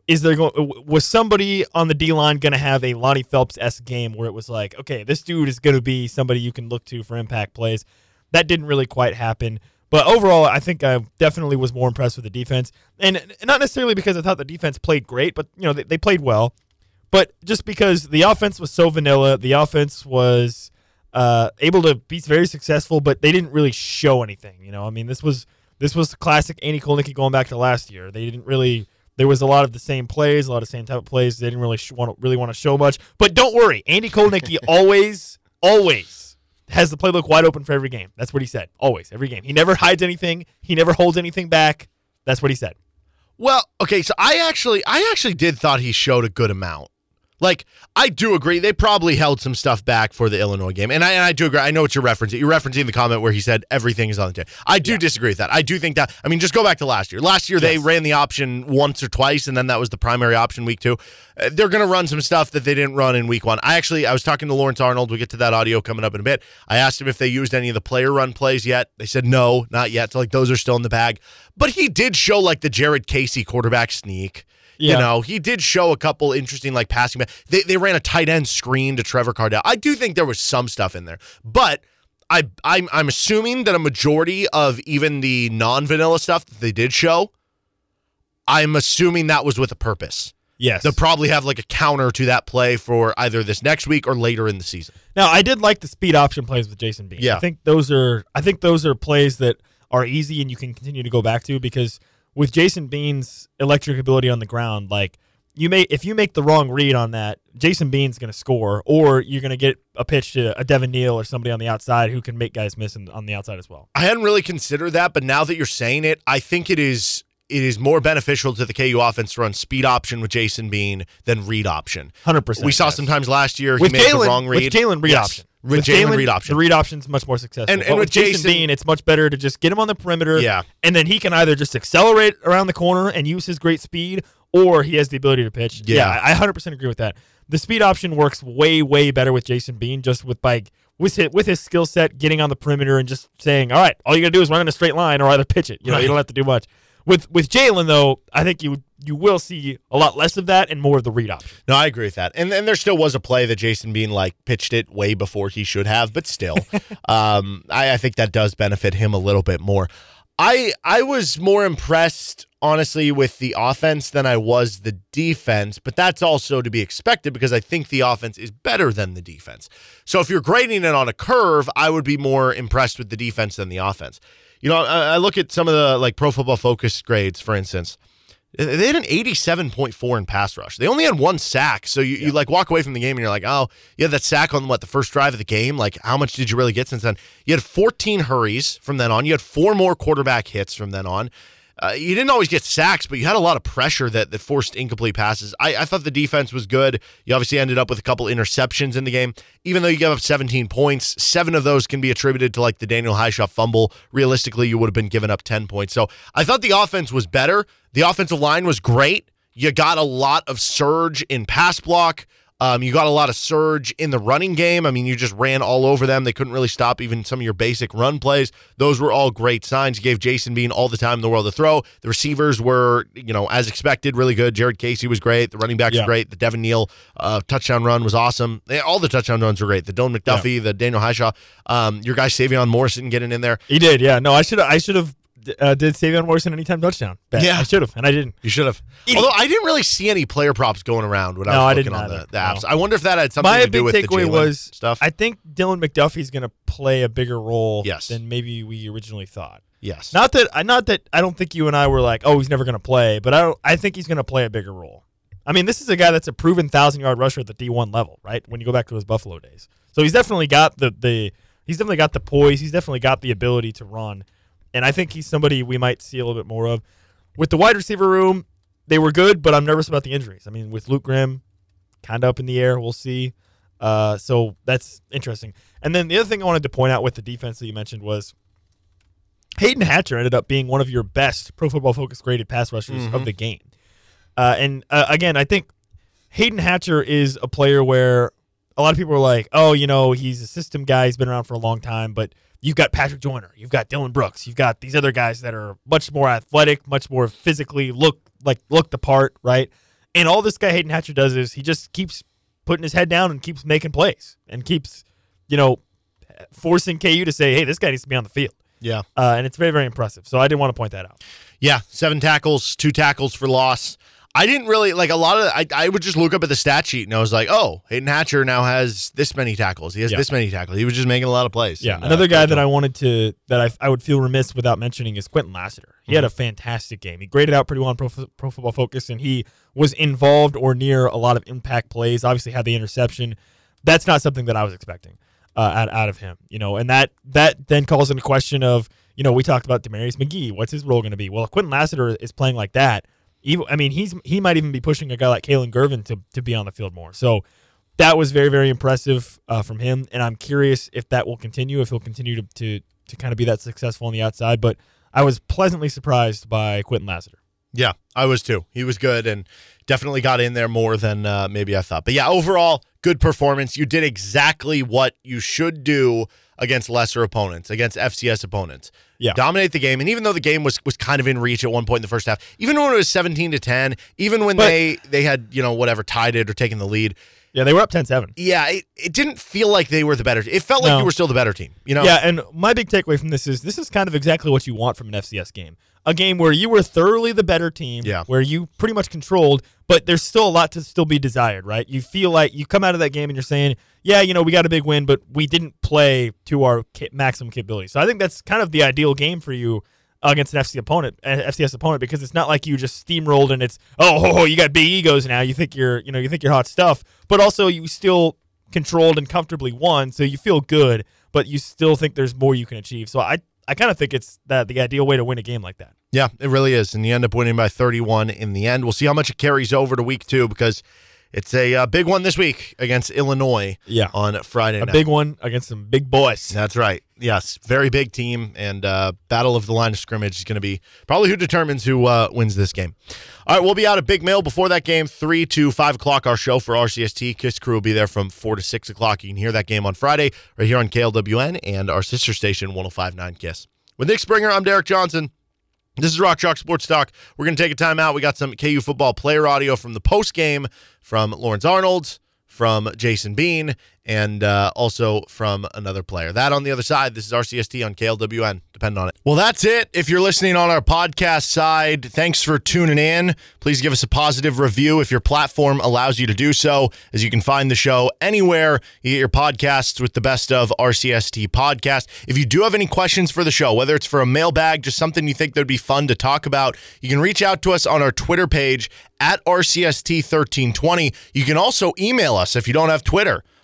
is there going was somebody on the D line going to have a Lonnie Phelps s game where it was like, okay, this dude is going to be somebody you can look to for impact plays. That didn't really quite happen. But overall, I think I definitely was more impressed with the defense, and not necessarily because I thought the defense played great, but you know they, they played well. But just because the offense was so vanilla, the offense was uh, able to be very successful, but they didn't really show anything. You know, I mean, this was this was classic Andy Kotelnicki going back to last year. They didn't really. There was a lot of the same plays, a lot of same type of plays. They didn't really sh- want to really want to show much. But don't worry, Andy Kotelnicki always, always has the playbook wide open for every game. That's what he said. Always, every game. He never hides anything. He never holds anything back. That's what he said. Well, okay, so I actually I actually did thought he showed a good amount. Like, I do agree. They probably held some stuff back for the Illinois game. And I, and I do agree. I know what you're referencing. You're referencing the comment where he said everything is on the table. I do disagree with that. I do think that, I mean, just go back to last year. Last year, they ran the option once or twice, and then that was the primary option week two. Uh, they're going to run some stuff that they didn't run in week one. I actually, I was talking to Lawrence Arnold. We'll get to that audio coming up in a bit. I asked him if they used any of the player run plays yet. They said no, not yet. So, like, those are still in the bag. But he did show, like, the Jared Casey quarterback sneak. Yeah. You know, he did show a couple interesting like passing. They they ran a tight end screen to Trevor Cardell. I do think there was some stuff in there, but I I'm I'm assuming that a majority of even the non vanilla stuff that they did show, I'm assuming that was with a purpose. Yes. They'll probably have like a counter to that play for either this next week or later in the season. Now, I did like the speed option plays with Jason Bean. Yeah. I think those are I think those are plays that are easy and you can continue to go back to because with Jason Bean's electric ability on the ground, like you may if you make the wrong read on that, Jason Bean's going to score, or you're going to get a pitch to a Devin Neal or somebody on the outside who can make guys miss on the outside as well. I hadn't really considered that, but now that you're saying it, I think it is it is more beneficial to the KU offense to run speed option with Jason Bean than read option. Hundred percent. We saw sometimes last year he with made Jalen the wrong read. With Jalen read Yes. option. With Jalen read option. The read option's much more successful. And- and with with Jason, Jason- Bean, it's much better to just get him on the perimeter. Yeah. And then he can either just accelerate around the corner and use his great speed, or he has the ability to pitch. Yeah. I 100% agree with that. The speed option works way, way better with Jason Bean, just with by with his, with his skill set, getting on the perimeter and just saying, "All right, all you got to do is run in a straight line, or either pitch it." You know, Right. you don't have to do much. With with Jalen though, I think you you will see a lot less of that and more of the read option. No, I agree with that. And and there still was a play that Jason Bean like pitched it way before he should have, but still, um, I, I think that does benefit him a little bit more. I I was more impressed honestly with the offense than I was the defense, but that's also to be expected because I think the offense is better than the defense. So if you're grading it on a curve, I would be more impressed with the defense than the offense. You know, I, I look at some of the like Pro Football Focus grades, for instance. They had an 87.4 in pass rush. They only had one sack. So you, you like walk away from the game and you're like, oh, you had that sack on what, the first drive of the game? Like, how much did you really get since then? You had 14 hurries from then on. You had four more quarterback hits from then on. Uh, you didn't always get sacks, but you had a lot of pressure that, that forced incomplete passes. I, I thought the defense was good. You obviously ended up with a couple interceptions in the game. Even though you gave up 17 points, seven of those can be attributed to like the Daniel Hishaw fumble. Realistically, you would have been given up 10 points. So I thought the offense was better. The offensive line was great. You got a lot of surge in pass block. Um, you got a lot of surge in the running game. I mean, you just ran all over them. They couldn't really stop even some of your basic run plays. Those were all great signs. You gave Jason Bean all the time in the world to throw. The receivers were, you know, as expected, really good. Jared Casey was great. The running backs Yeah. were great. The Devin Neal uh, touchdown run was awesome. They- all the touchdown runs were great. The Don McDuffie, the Daniel Hishaw, um, your guy Sevion Morrison getting in there. He did, yeah. No, I should I should have uh, did Sevion Morrison anytime touchdown. Bet. Yeah. I should have, and I didn't. You should have. Although I didn't really see any player props going around when I was looking didn't on the, the apps. No. I wonder if that had something My to do with the Jalen was stuff. I think Dylan McDuffie's going to play a bigger role Yes. than maybe we originally thought. yes. Not that I not that I don't think you and I were like, oh, he's never going to play, but I don't. I think he's going to play a bigger role. I mean, this is a guy that's a proven thousand yard rusher at the D one level, right? When you go back to his Buffalo days, so he's definitely got the the he's definitely got the poise. He's definitely got the ability to run, and I think he's somebody we might see a little bit more of. With the wide receiver room, they were good, but I'm nervous about the injuries. I mean, with Luke Grimm, kind of up in the air. We'll see. Uh, so that's interesting. And then the other thing I wanted to point out with the defense that you mentioned was Hayden Hatcher ended up being one of your best Pro Football Focus graded pass rushers of Mhm. the game. Uh, and uh, again, I think Hayden Hatcher is a player where a lot of people are like, oh, you know, he's a system guy. He's been around for a long time, but you've got Patrick Joyner, you've got Dylan Brooks, you've got these other guys that are much more athletic, much more physically look like look the part, right? And all this guy Hayden Hatcher does is he just keeps putting his head down and keeps making plays and keeps, you know, forcing KU to say, hey, this guy needs to be on the field. Yeah. Uh, and it's very, very impressive. So I didn't want to point that out. Yeah, seven tackles, two tackles for loss. I didn't really like a lot of. I, I would just look up at the stat sheet and I was like, oh, Hayden Hatcher now has this many tackles. He has Yeah. this many tackles. He was just making a lot of plays. Yeah, And, uh, another guy that. I wanted to that I, I would feel remiss without mentioning is Kwinton Lassiter. He had a fantastic game. He graded out pretty well on Pro, Pro Football Focus, and he was involved or near a lot of impact plays. Obviously, had the interception. That's not something that I was expecting uh, out out of him. You know, and that that then calls into question of you know we talked about Demarius McGee. What's his role going to be? Well, if Kwinton Lassiter is playing like that. Even, I mean, he's he might even be pushing a guy like Kalen Gervin to to be on the field more. So that was very very impressive uh, from him, and I'm curious if that will continue. If he'll continue to to to kind of be that successful on the outside. But I was pleasantly surprised by Kwinton Lassiter. Yeah, I was too. He was good and definitely got in there more than uh, maybe I thought. But yeah, overall, good performance. You did exactly what you should do against lesser opponents, against FCS opponents. Yeah. Dominate the game. And even though the game was was kind of in reach at one point in the first half, even when it was 17 to 10, even when But- they they had, you know, whatever tied it or taken the lead, Yeah, they were up 10-7. yeah, it, it didn't feel like they were the better. It felt like No. you were still the better team. You know? Yeah, and my big takeaway from this is this is kind of exactly what you want from an FCS game. A game where you were thoroughly the better team, Yeah. where you pretty much controlled, but there's still a lot to still be desired, right? You feel like you come out of that game and you're saying, yeah, you know, we got a big win, but we didn't play to our maximum capability. So I think that's kind of the ideal game for you against an FC opponent, an FCS opponent, because it's not like you just steamrolled and it's oh, you got big egos now. You think you're, you know, you think you're hot stuff, but also you still controlled and comfortably won, so you feel good, but you still think there's more you can achieve. So I, I kind of think it's that the ideal way to win a game like that. Yeah, it really is. And you end up winning by 31 in the end. We'll see how much it carries over to week two because it's a uh, big one this week against Illinois Yeah. on Friday A night. big one against some big boys. That's right. Yes, very big team, and uh, battle of the line of scrimmage is going to be probably who determines who uh, wins this game. All right, we'll be out at Big Mill before that game, three to five o'clock. Our show for RCST Kiss Crew will be there from four to six o'clock. You can hear that game on Friday right here on KLWN and our sister station 105.9 Kiss. With Nick Springer, I'm Derek Johnson. This is Rock Chalk Sports Talk. We're going to take a time out. We got some KU football player audio from the post game from Lawrence Arnold, from Jason Bean, and uh, also from another player. That on the other side, this is RCST on KLWN. Depend on it. Well, that's it. If you're listening on our podcast side, thanks for tuning in. Please give us a positive review if your platform allows you to do so, as you can find the show anywhere you get your podcasts with the best of RCST podcast. If you do have any questions for the show, whether it's for a mailbag, just something you think that'd be fun to talk about, you can reach out to us on our Twitter page at RCST1320. You can also email us if you don't have Twitter.